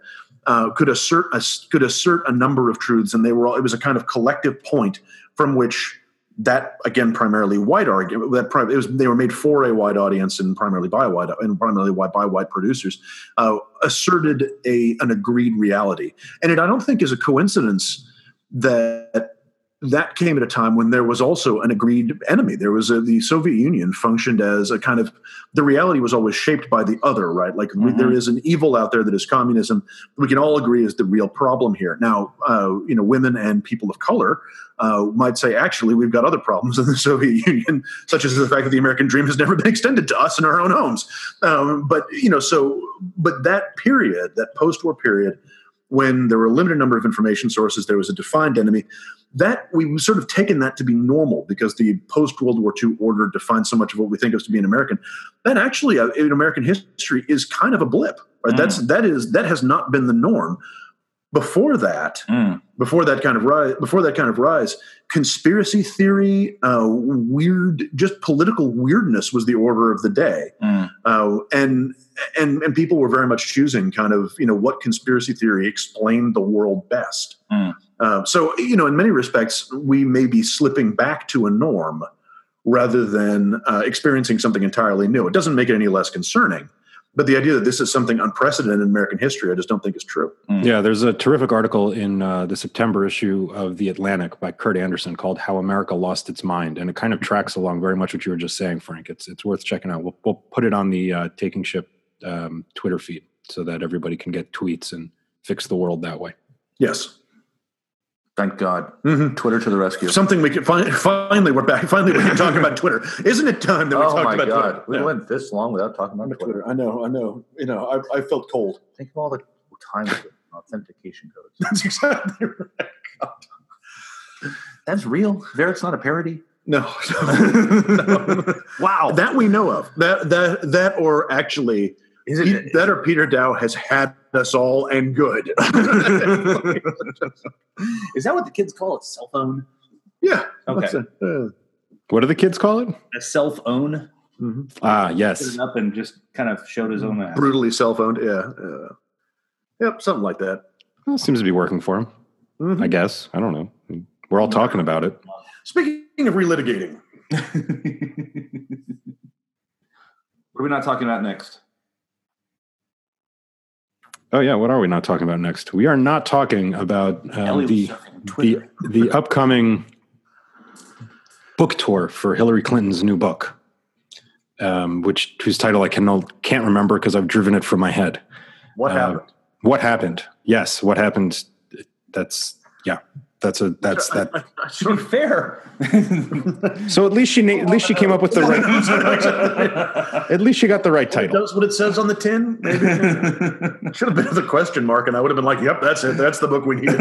uh, could assert a, could assert a number of truths and they were all it was a kind of collective point from which that again primarily white argument that pri- it was they were made for a white audience and primarily by white and primarily white by white producers uh, asserted a an agreed reality. And it I don't think is a coincidence that that came at a time when there was also an agreed enemy. There was a, the Soviet Union functioned as a kind of the reality was always shaped by the other, right? Like we, Mhm. there is an evil out there that is communism. We can all agree is the real problem here. Now, uh, you know, women and people of color uh, might say, actually, we've got other problems in the Soviet Union, such as the fact that the American dream has never been extended to us in our own homes. Um, but you know, so but that period, that post-war period, when there were a limited number of information sources, there was a defined enemy that we've sort of taken that to be normal because the post World War II order defined so much of what we think of as to be an American. That actually, uh, in American history, is kind of a blip. Right? Mm. That's that is that has not been the norm. Before that, Mm. before that kind of rise, before that kind of rise, conspiracy theory, uh, weird, just political weirdness was the order of the day, Mm. uh, and and and people were very much choosing kind of you know what conspiracy theory explained the world best. Mm. Uh, so you know, in many respects, we may be slipping back to a norm rather than uh, experiencing something entirely new. It doesn't make it any less concerning. But the idea that this is something unprecedented in American history, I just don't think is true. Yeah, there's a terrific article in uh, the September issue of The Atlantic by Kurt Andersen called "How America Lost Its Mind," and it kind of tracks along very much what you were just saying, Frank. It's it's worth checking out. We'll, we'll put it on the uh, Taking Ship um, Twitter feed so that everybody can get tweets and fix the world that way. Yes. Thank God. Mm-hmm. Twitter to the rescue. Something we can fin- finally we're back. Finally, we can talk about Twitter. Isn't it time that we oh talked my about God. Twitter? We Yeah. went this long without talking about Twitter. Twitter. I know. I know. You know, I, I felt cold. Think of all the times authentication codes. That's exactly right. That's real. There, it's not a parody. No, no. wow. that we know of. That that that or actually Is Pete- that or Peter Daou has had us all and good. Is that what the kids call it? Cell phone? yeah. Okay. that's it. Uh, What do the kids call it? A cell phone? mhm. Ah, yes. it up and just kind of showed his own ass. Brutally cell phoned. Yeah. yeah. Yep. Something like that. Well, seems to be working for him. Mhm. I guess. I don't know. We're all talking about it. Speaking of relitigating, what are we not talking about next? Oh yeah, what are we not talking about next? We are not talking about um, the was surfing on the the upcoming book tour for Hillary Clinton's new book, um, which whose title I can can't remember because I've driven it from my head. What Uh, happened? What happened? Yes, what happened? That's yeah. That's a that's that. I, I, I To be fair, So at least she na- at least she came up with the right. At least she got the right It title. does what it says on the tin. Maybe should have been the question mark, and I would have been like, "Yep, that's it. That's the book we needed."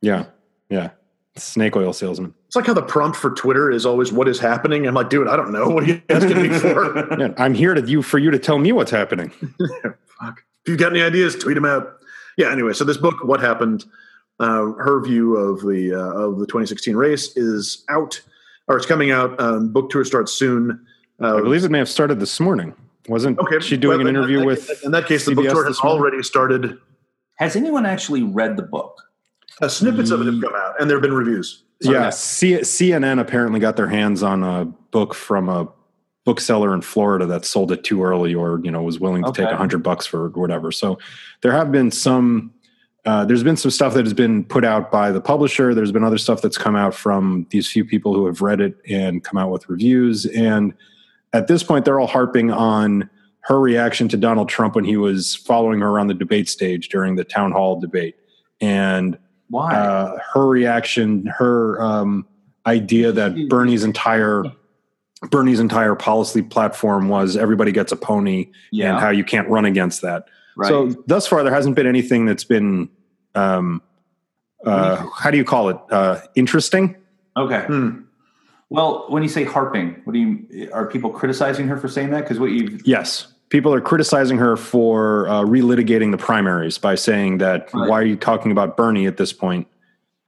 Yeah, yeah. Snake oil salesman. It's like how the prompt for Twitter is always "What is happening?" I'm like, "Dude, I don't know. What are you asking me for?" Yeah, I'm here to you for you to tell me what's happening. Fuck. If you've got any ideas, tweet them out. Yeah. Anyway, so this book, "What Happened," uh, her view of the uh, of the 2016 race is out, or it's coming out. Um, book tour starts soon. Uh, I believe it may have started this morning. Wasn't Okay, she doing well, an interview that- with? In that case, the book tour has already started. Has anyone actually read the book? Uh, snippets of it have come out, and there have been reviews. So, Yeah, C- CNN apparently got their hands on a book from a bookseller in Florida that sold it too early, or you know was willing to take Okay. a hundred bucks for whatever. So there have been some uh, there's been some stuff that has been put out by the publisher. There's been other stuff that's come out from these few people who have read it and come out with reviews. And at this point, they're all harping on her reaction to Donald Trump when he was following her around the debate stage during the town hall debate. And Why? uh, her reaction, her um, idea that Bernie's entire Bernie's entire policy platform was everybody gets a pony yeah. and how you can't run against that. Right. So thus far, there hasn't been anything that's been, um, uh, how do you call it? Uh, interesting. okay. Hmm. Well, when you say harping, what do you are people criticizing her for saying that? Because what you Yes. People are criticizing her for uh, relitigating the primaries by saying that Right. why are you talking about Bernie at this point,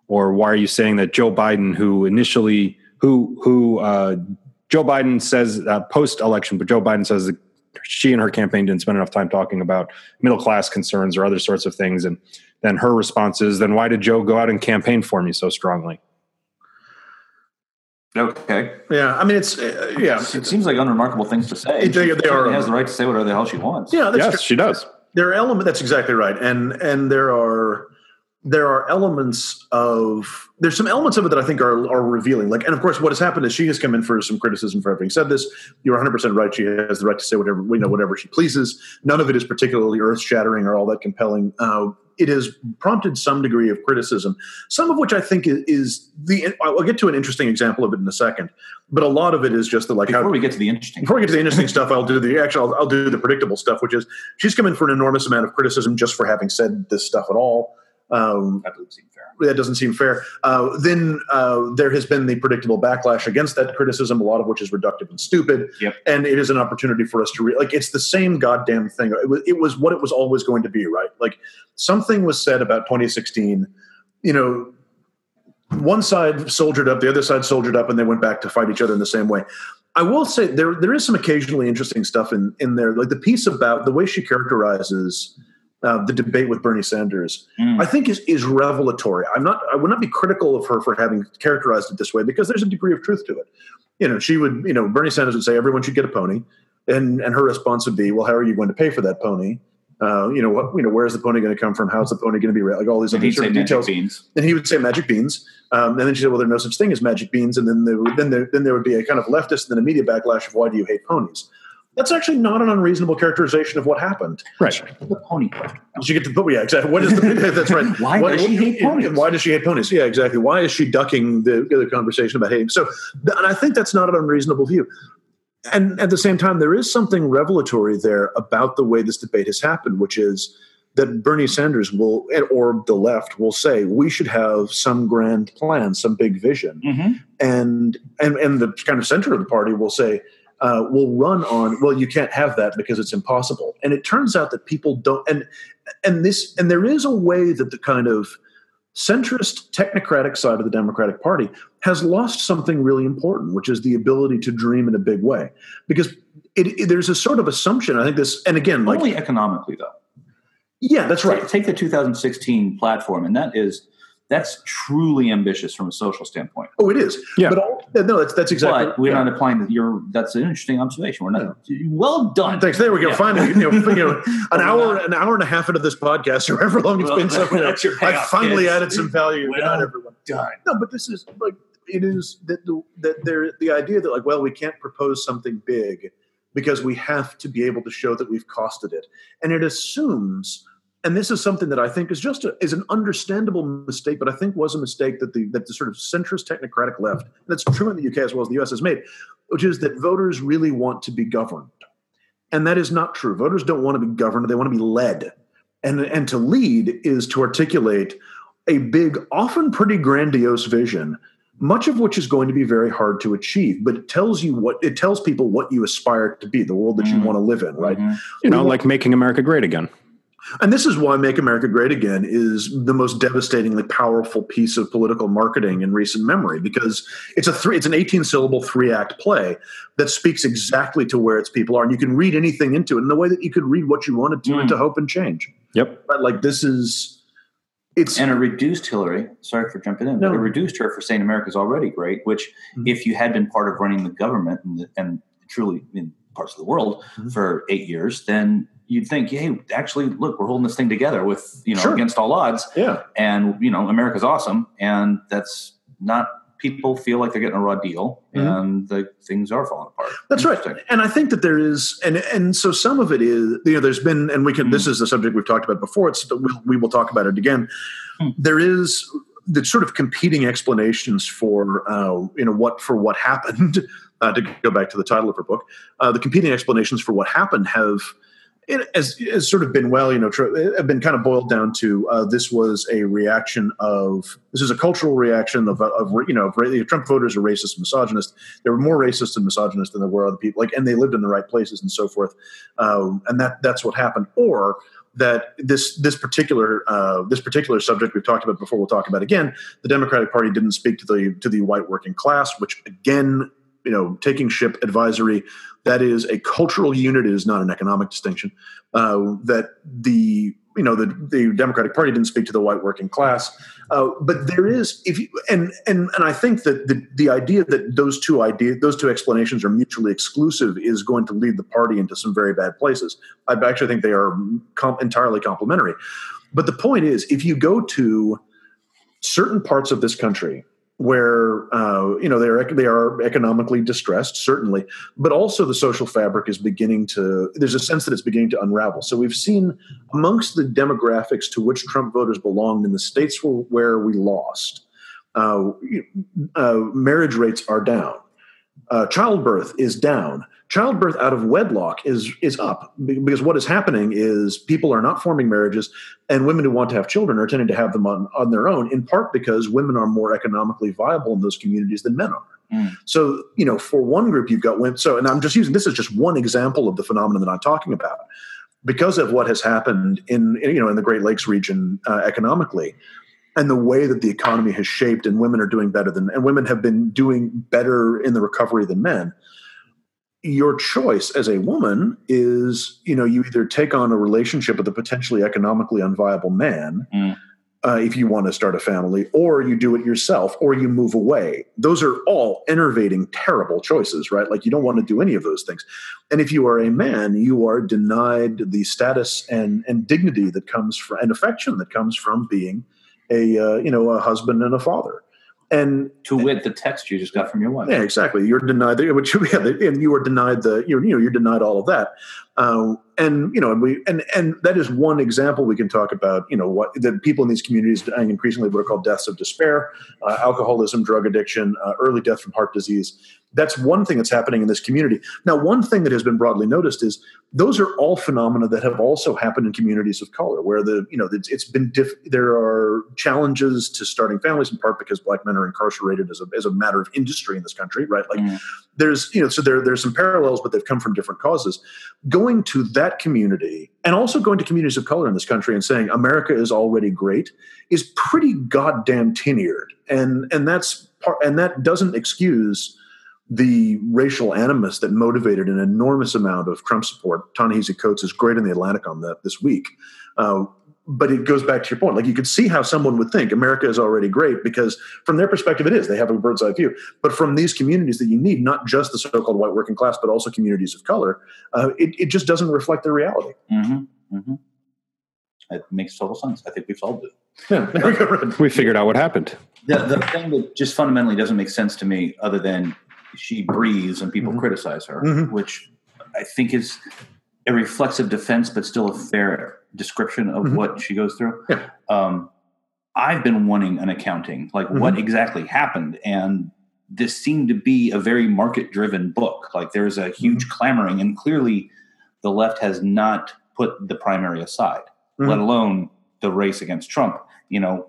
or why are you saying that Joe Biden, who initially who who uh, Joe Biden says uh, post election, but Joe Biden says she and her campaign didn't spend enough time talking about middle class concerns or other sorts of things, and then her response is, then why did Joe go out and campaign for me so strongly? okay? Yeah, I mean it's uh, yeah, It seems like unremarkable things to say. They- they are- certainly has the right to say whatever the hell she wants. yeah. That's yes, true. she does. there are elements that's exactly right and and there are there are elements of there's some elements of it that I think are are revealing. Like, and of course, what has happened is she has come in for some criticism for having said this. You're 100 percent right. She has the right to say whatever you know, whatever she pleases. None of it is particularly earth shattering or all that compelling. Uh, it has prompted some degree of criticism, some of which I think is, is the. I'll get to an interesting example of it in a second, but a lot of it is just the like Before how we get to the interesting, before we get to the interesting stuff, I'll do the actually I'll, I'll do the predictable stuff, which is she's come in for an enormous amount of criticism just for having said this stuff at all. Um, that doesn't seem fair. that doesn't seem fair. Uh, then uh, there has been the predictable backlash against that criticism, a lot of which is reductive and stupid. Yep. And it is an opportunity for us to re- like it's the same goddamn thing. It was, it was what it was always going to be, right? Like something was said about 2016. You know, one side soldiered up, the other side soldiered up, and they went back to fight each other in the same way. I will say there there is some occasionally interesting stuff in in there, like the piece about the way she characterizes uh, the debate with Bernie Sanders. Mm. I think is is revelatory. I'm not. I would not be critical of her for having characterized it this way because there's a degree of truth to it. You know, she would. You know, Bernie Sanders would say everyone should get a pony, and and her response would be, well, how are you going to pay for that pony? Uh, you know what? You know, where's the pony going to come from? How's the pony going to be? Like all these other sort of magic details. beans. And he would say magic beans. Um, and then she said, well, there's no such thing as magic beans. And then there, would- then there, then there would be a kind of leftist and then a media backlash of why do you hate ponies? That's actually not an unreasonable characterization of what happened. Right. The pony part. Did you get to? Oh, yeah, exactly. What is the? that's right. Why does she hate ponies? Why does she hate ponies? Yeah, exactly. Why is she ducking the, the conversation about hating? So, and I think that's not an unreasonable view. And at the same time, there is something revelatory there about the way this debate has happened, which is that Bernie Sanders will, or the left will say, we should have some grand plan, some big vision Mm-hmm. and and and the kind of center of the party will say uh, will run on well you can't have that because it's impossible. And it turns out that people don't and and this and there is a way that the kind of centrist technocratic side of the democratic party has lost something really important which is the ability to dream in a big way. Because it, it- there's a sort of assumption i think this and again like Only economically, though. yeah that's right. Take, take the 2016 platform, and that is that's truly ambitious from a social standpoint. oh it is Yeah. but all, no that's that's exactly but we're yeah. not applying that. You're that's an interesting observation. We're not well done. Thanks. There we go. Yeah. Finally, you know, you know, an hour, not- an hour and a half into this podcast, or however long it's Well, been, so you that's your I payoff, finally kids. added some value. Well not everyone. done. No, but this is like it is that the, that there the idea that like well we can't propose something big because we have to be able to show that we've costed it, and it assumes. And this is something that I think is just a, is an understandable mistake, but I think was a mistake that the that the sort of centrist technocratic left, and that's true in the UK as well as the US has made, which is that voters really want to be governed. And that is not true. Voters don't want to be governed, they want to be led. And, and to lead is to articulate a big, often pretty grandiose vision, much of which is going to be very hard to achieve, but it tells you what it tells people what you aspire to be, the world that you Mm. want to live in, right? Mhm. You know, want- like making America great again. And this is why Make America Great Again is the most devastatingly powerful piece of political marketing in recent memory because it's a three it's an 18 syllable three act play that speaks exactly to where its people are and you can read anything into it in the way that you could read what you wanted to Mm. into hope and change. Yep. But like this is it's And it reduced Hillary. Sorry for jumping in. No. But it reduced her for saying America's already great. Which, Mhm. if you had been part of running the government and, and truly in parts of the world Mhm. for eight years, then you'd think, hey, actually, look, we're holding this thing together with you know Sure. against all odds, Yeah. and you know America's awesome, and that's not. People feel like they're getting a raw deal, Mhm. and the things are falling apart. That's right. And I think that there is, and and so some of it is, you know, there's been, and we can. Mm. This is the subject we've talked about before. It's we'll, we will talk about it again. Mm. There is the sort of competing explanations for, uh, you know, what for what happened. Uh, to go back to the title of her book, uh, the competing explanations for what happened have. It has, has sort of been well, you know, have been kind of boiled down to uh, this was a reaction of this is a cultural reaction of, of you know, ra- Trump voters are racist, and misogynist, they were more racist and misogynist than there were other people like and they lived in the right places and so forth. Um, and that that's what happened. Or that this this particular uh, this particular subject we've talked about before we'll talk about again the democratic party didn't speak to the to the white working class which again you know taking ship advisory that is a cultural unit it is not an economic distinction uh, that the you know the, the democratic party didn't speak to the white working class uh, but there is if you and and and I think that the the idea that those two idea those two explanations are mutually exclusive is going to lead the party into some very bad places. I actually think they are com- entirely complementary. But the point is, if you go to certain parts of this country where uh, you know they are they are economically distressed, certainly, but also the social fabric is beginning to. There's a sense that it's beginning to unravel. So we've seen amongst the demographics to which Trump voters belonged in the states where, we lost, uh, uh, marriage rates are down, uh, childbirth is down. Childbirth out of wedlock is is up because what is happening is people are not forming marriages, and women who want to have children are tending to have them on, on their own. In part because women are more economically viable in those communities than men are. Mm. So you know, for one group, you've got women. So, and I'm just using this is just one example of the phenomenon that I'm talking about because of what has happened in you know in the Great Lakes region uh, economically and the way that the economy has shaped and women are doing better than and women have been doing better in the recovery than men your choice as a woman is you know you either take on a relationship with a potentially economically unviable man Mm. uh, if you want to start a family or you do it yourself or you move away. Those are all enervating terrible choices right? Like you don't want to do any of those things. And if you are a man you are denied the status and and dignity that comes from and affection that comes from being a uh, you know a husband and a father and To wit, the text you just got from your wife. yeah, exactly. You're denied the, which yeah, the- and you are denied the, you're, you know, you're denied all of that. Uh, and you know, and we and and that is one example we can talk about. You know, what the people in these communities dying increasingly what are called deaths of despair, uh, alcoholism, drug addiction, uh, early death from heart disease. That's one thing that's happening in this community. Now, one thing that has been broadly noticed is those are all phenomena that have also happened in communities of color, where the you know it's, it's been diff- there are challenges to starting families in part because black men are incarcerated as a as a matter of industry in this country, right? Like Mm. there's you know so there there's some parallels, but they've come from different causes. Going to that community and also going to communities of color in this country and saying America is already great is pretty goddamn tenured, and and that's part and that doesn't excuse the racial animus that motivated an enormous amount of Trump support. Ta-Nehisi Coates is great in the Atlantic on that this week. Uh, but it goes back to your point. Like you could see how someone would think America is already great because from their perspective, it is. They have a bird's eye view. But from these communities that you need, not just the so-called white working class, but also communities of color, uh, it, it just doesn't reflect the reality. Mm-hmm. Mm-hmm. It makes total sense. I think we've solved it. Yeah, we We figured out what happened. The, the thing that just fundamentally doesn't make sense to me, other than she breathes and people Mhm. criticize her, Mhm. which I think is a reflexive defense, but still a fair description of Mhm. what she goes through. Yeah. Um, I've been wanting an accounting, like what exactly happened, and this seemed to be a very market-driven book. Like there's a huge clamoring, and clearly, the left has not put the primary aside, Mhm. let alone the race against Trump. You know,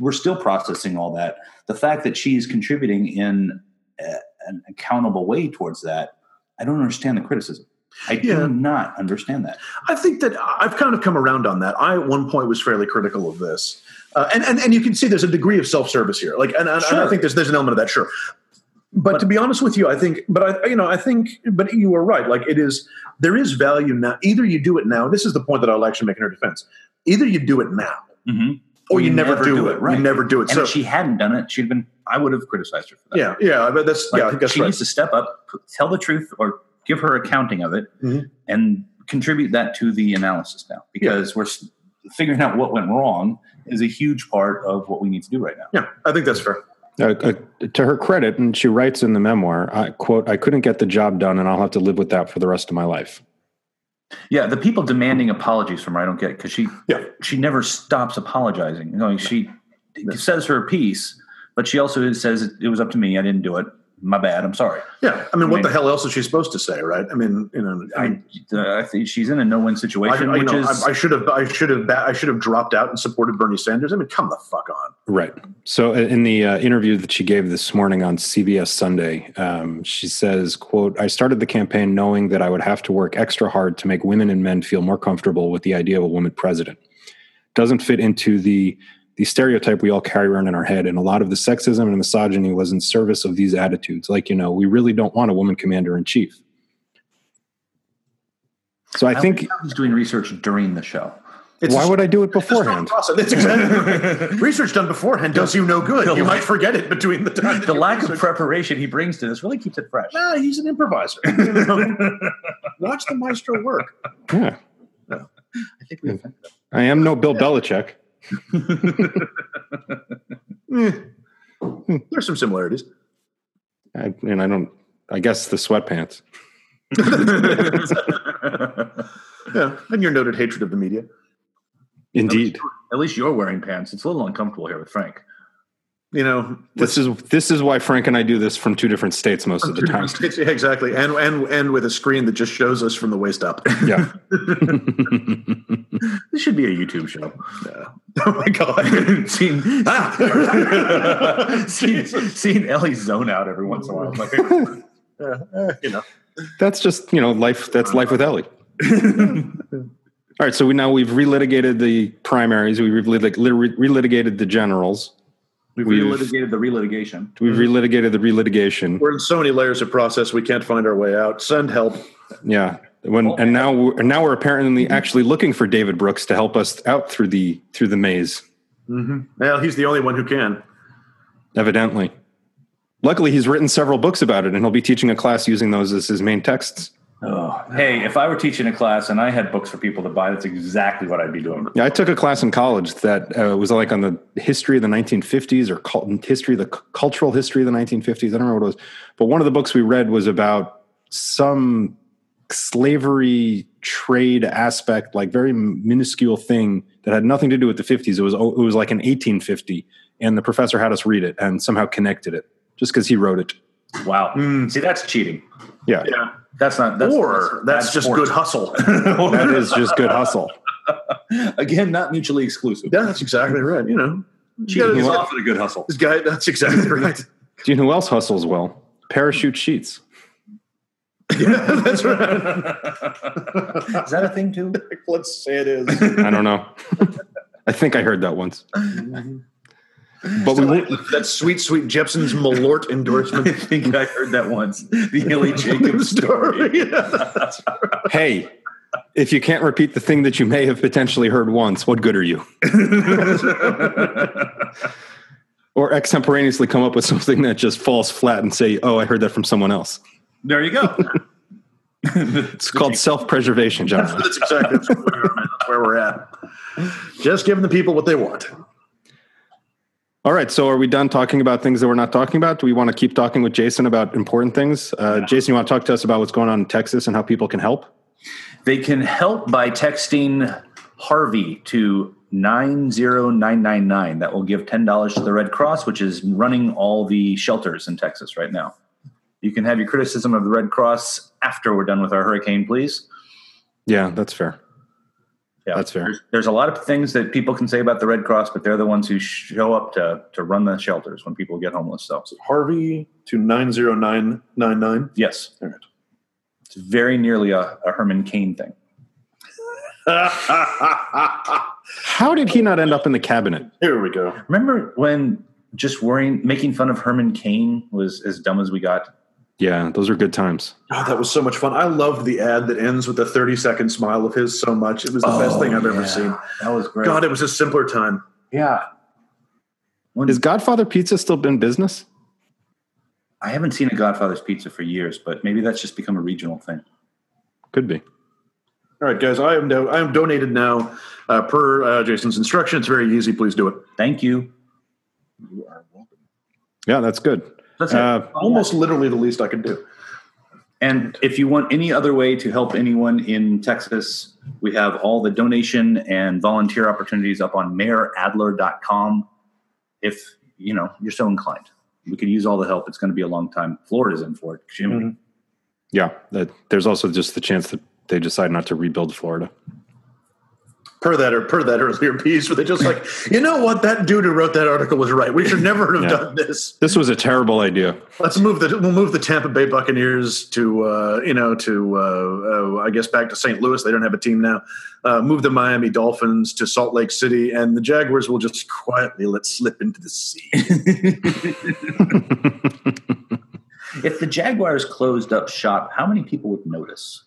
we're still processing all that. The fact that she's contributing in a, an accountable way towards that, I don't understand the criticism. I Yeah. do not understand that. I think that I've kind of come around on that. I at one point was fairly critical of this, uh, and, and and you can see there's a degree of self service here. Like, and, and, and I think there's there's an element of that, sure. But, But- to be honest with you, I think, but I, you know, I think, but you are right. Like, it is there is value now. Either you do it now. This is the point that I'll actually make in her defense. Either you do it now, Mm-hmm. or you, never, do, it. right. You never do it. And so if she hadn't done it, she'd been. I would have criticized her for that. yeah, yeah. But that's Like, yeah. I think that's she right. needs to step up, tell the truth, or give her accounting of it, Mhm. and contribute that to the analysis now because we're figuring out what went wrong is a huge part of what we need to do right now. Yeah, I think that's fair. Uh, uh, to her credit, and she writes in the memoir, I, "quote I couldn't get the job done, and I'll have to live with that for the rest of my life." Yeah, the people demanding apologies from her, I don't get because she Yeah. she never stops apologizing. You know, she says her piece, but she also says it, it was up to me. I didn't do it. My bad. I'm sorry. Yeah, I mean, I what mean- the hell else is she supposed to say, right? I mean, you know, I, I, uh, I think she's in a no-win situation, I, which know, is I, I should have, I should have, ba- I should have dropped out and supported Bernie Sanders. I mean, come the fuck on. Right. So, uh, in the uh, interview that she gave this morning on CBS Sunday, um, she says, "quote I started the campaign knowing that I would have to work extra hard to make women and men feel more comfortable with the idea of a woman president. Doesn't fit into the the stereotype we all carry around in our head, and a lot of the sexism and misogyny was in service of these attitudes. Like, you know, we really don't want a woman commander in chief." So, I think. he's doing research during the show. It's Why a- would I do it it's a strong beforehand? process. That's exactly research done beforehand does you no good. the You lack- might forget it between the time. The you lack of preparation he brings to this really keeps it fresh. Nah, he's an improviser. Watch the maestro work. Yeah, I think we hmm. I am no Bill Belichick. Eh, There's some similarities. I, and I don't. I guess the sweatpants. Yeah, and your noted hatred of the media. Indeed, At least you're wearing pants. It's a little uncomfortable here with Frank. You know, this is this is why Frank and I do this from two different states most of the time. Yeah, exactly, and and and with a screen that just shows us from the waist up. Yeah. This should be a YouTube show. Yeah. Oh my god! seen, Ah! seen, seen Ellie zone out every once in a while. Like, Uh, uh, you know, That's just you know life. That's life with Ellie. All right, so we now we've relitigated the primaries. We relit- relitigated the generals. We've We've- relitigated the relitigation. We've relitigated the relitigation. we're in so many layers of process we can't find our way out. Send help. Yeah. When and now we're, and now we're apparently mm-hmm. actually looking for David Brooks to help us out through the through the maze. Mm-hmm. Well, he's the only one who can. Evidently. Luckily, he's written several books about it, and he'll be teaching a class using those as his main texts. Oh, hey, if I were teaching a class and I had books for people to buy, that's exactly what I'd be doing. Yeah, I took a class in college that uh, was like on the history of the 1950s or cult- history the c- cultural history of the 1950s. I don't remember what it was, but one of the books we read was about some slavery trade aspect, like very minuscule thing that had nothing to do with the 50s. It was it was like an 1850, and the professor had us read it and somehow connected it just because he wrote it. Wow. Mm. See, that's cheating. Yeah, Yeah. That's not. That's, or that's, just sport. good hustle. that is just good hustle. Again, not mutually exclusive. yeah, that's exactly right. You know, Cheating is often a good hustle. this guy. That's exactly right. Do you know who else hustles well? Parachute sheets. yeah, that's right. Is that a thing too? Let's say it is. I don't know. I think I heard that once. Mm-hmm. But we won't, that sweet, sweet Jeppson's Malort endorsement. I think I heard that once. The Illy Jacobs story. Hey, if you can't repeat the thing that you may have potentially heard once, what good are you? Or extemporaneously come up with something that just falls flat and say, oh, I heard that from someone else. There you go. It's called self preservation, John. That's exactly that's where, that's where we're at. Just giving the people what they want. All right. So are we done talking about things that we're not talking about? Do we want to keep talking with Jason about important things? Uh, Jason, you want to talk to us about what's going on in Texas and how people can help? They can help by texting Harvey to 90999. That will give $10 to the Red Cross, which is running all the shelters in Texas right now. You can have your criticism of the Red Cross after we're done with our hurricane, please. Yeah, that's fair. Yeah, That's fair. There's, there's a lot of things that people can say about the Red Cross, but they're the ones who show up to to run the shelters when people get homeless. So, Harvey to 90999. yes, All right. it's very nearly a, a Herman Cain thing. How did he not end up in the cabinet? Here we go. Remember when just worrying, making fun of Herman Cain was as dumb as we got? Yeah, those are good times. God, that was so much fun. I loved the ad that ends with a 30 second smile of his so much. It was the best thing I've ever seen. That was great. God, it was a simpler time. yeah. When, Is Godfather Pizza still in business? I haven't seen a Godfather's Pizza for years, but maybe that's just become a regional thing. Could be. All right, guys, I am do- I am donated now uh, per uh, Jason's instruction. It's very easy. Please do it. Thank you. You are welcome. Yeah, that's good. That's. Uh, Almost literally the least I can do. And if you want any other way to help anyone in Texas, we have all the donation and volunteer opportunities up on mayoradler.com. If you know you're so inclined, we could use all the help. It's going to be a long time. Florida's in for it. Jimmy. Mhm. yeah, that, there's also just the chance that they decide not to rebuild Florida. Per that or per that earlier piece, where they just like, you know what, that dude who wrote that article was right. We should never have Yeah. done this. This was a terrible idea. Let's move the we'll move the Tampa Bay Buccaneers to uh, you know to uh, uh, I guess back to St. Louis. They don't have a team now. Uh, move the Miami Dolphins to Salt Lake City, and the Jaguars will just quietly let slip into the sea. If the Jaguars closed up shop, how many people would notice?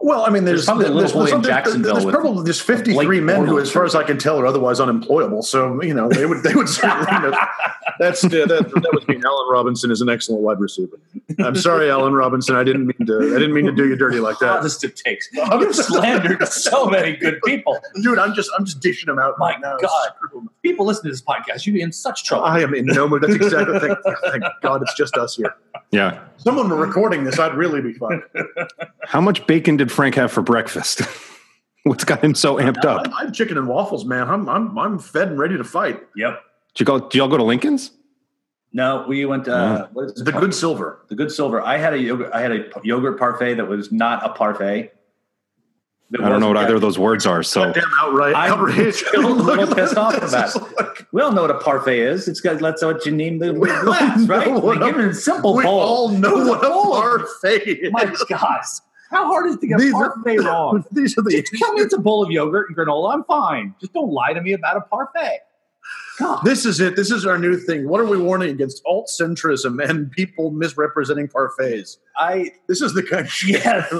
Well, I mean, there's There's probably a little there's, in there's, there's, Jacksonville there's probably there's 53 men who, as far as I can tell, are otherwise unemployable. So you know, they would they would certainly. know. That's uh, that, that would mean Allen Robinson is an excellent wide receiver. I'm sorry, Allen Robinson. I didn't mean to. I didn't mean to do you dirty like that, Positive takes. You've slandered so many good people. dude. I'm just I'm just dishing them out My right now. God. People listen to this podcast. You'd be in such trouble. I am in no mood. That's exactly. Thank, thank God, it's just us here. Yeah. Someone were recording this. I'd really be fine. How much bacon did Frank have for breakfast? What's got him so amped up? I'm, I'm chicken and waffles, man. I'm I'm I'm fed and ready to fight. Yep. Did you go? Do y'all go to Lincoln's? No, we went. to Uh, what is it The called? good silver. the good silver. I had a yogurt. I had a yogurt parfait that was not a parfait. That I don't know what either of those words are. So Damn outright I'm outrage. still a little pissed off about it. like- We all know what a parfait is. It's got that's what you name the glass, right? know what We a- give it a simple we bowl. all know what a bowl. parfait is. My God, how hard is it to get These a are- parfait wrong? These are the Just tell me it's a bowl of yogurt and granola. I'm fine. Just don't lie to me about a parfait. God. This is it. This is our new thing. What are we warning against? Alt centrism and people misrepresenting parfaits. I This is the country. yes.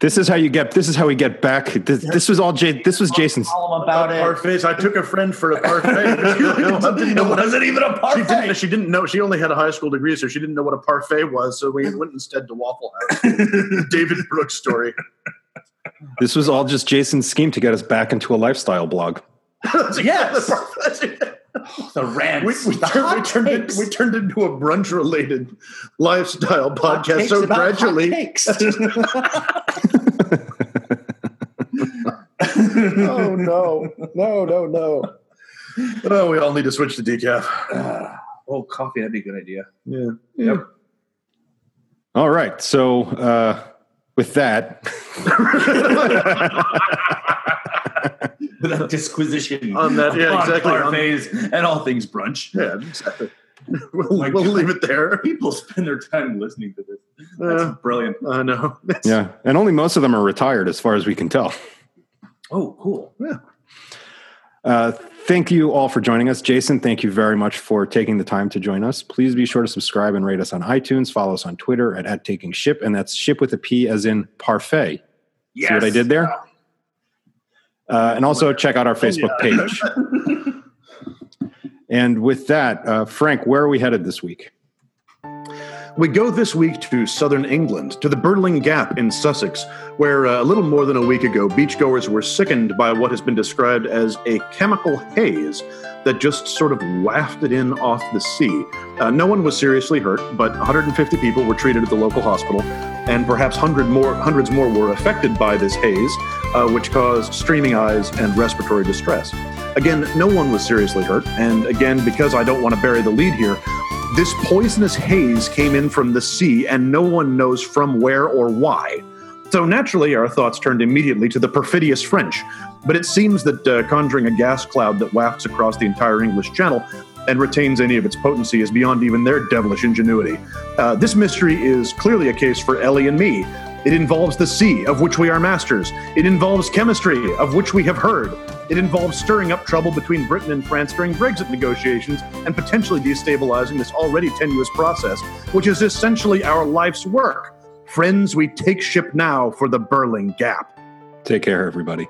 This is how you get. This is how we get back. This, this was all. Jay, this was Jason's. Tell them about it. Parfaits. I took a friend for a parfait. but she didn't know It wasn't even a She parfait. didn't, she didn't know. She only had a high school degree, so she didn't know what a parfait was. So we went instead to Waffle House. David Brooks story. This was all just Jason's scheme to get us back into a lifestyle blog. Yes. Yes. the rants. We, we, the turned, we, turned it, we turned into a brunch related lifestyle podcast so gradually. oh no, no, no, no. Oh, we all need to switch to decaf. Ah, oh, coffee. That'd be a good idea. Yeah. Yep. All right. So uh, with that, Without disquisition On that- yeah, upon exactly. On- and all things brunch. Yeah, exactly. We'll, my we'll leave it there. People spend their time listening to this. That's Uh, brilliant. I know. Yeah, and only most of them are retired, as far as we can tell. Oh, cool. Yeah. Uh, thank you all for joining us. Jason, thank you very much for taking the time to join us. Please be sure to subscribe and rate us on iTunes. Follow us on Twitter at, at Taking Ship, and that's ship with a P as in parfait. Yes. See what I did there? Uh, and also check out our Facebook page. and with that, uh, Frank, where are we headed this week? We go this week to southern England, to the Birling Gap in Sussex, where uh, a little more than a week ago, beachgoers were sickened by what has been described as a chemical haze that just sort of wafted in off the sea. Uh, no one was seriously hurt, but 150 people were treated at the local hospital, and perhaps hundred more, hundreds more were affected by this haze, uh, which caused streaming eyes and respiratory distress. Again, no one was seriously hurt, and again, because I don't want to bury the lead here, this poisonous haze came in from the sea, and no one knows from where or why. So naturally, our thoughts turned immediately to the perfidious French. But it seems that uh, conjuring a gas cloud that wafts across the entire English Channel and retains any of its potency is beyond even their devilish ingenuity. Uh, this mystery is clearly a case for Ellie and me. It involves the sea, of which we are masters. It involves chemistry, of which we have heard. It involves stirring up trouble between Britain and France during Brexit negotiations and potentially destabilizing this already tenuous process, which is essentially our life's work. Friends, we take ship now for the Birling Gap. Take care, everybody.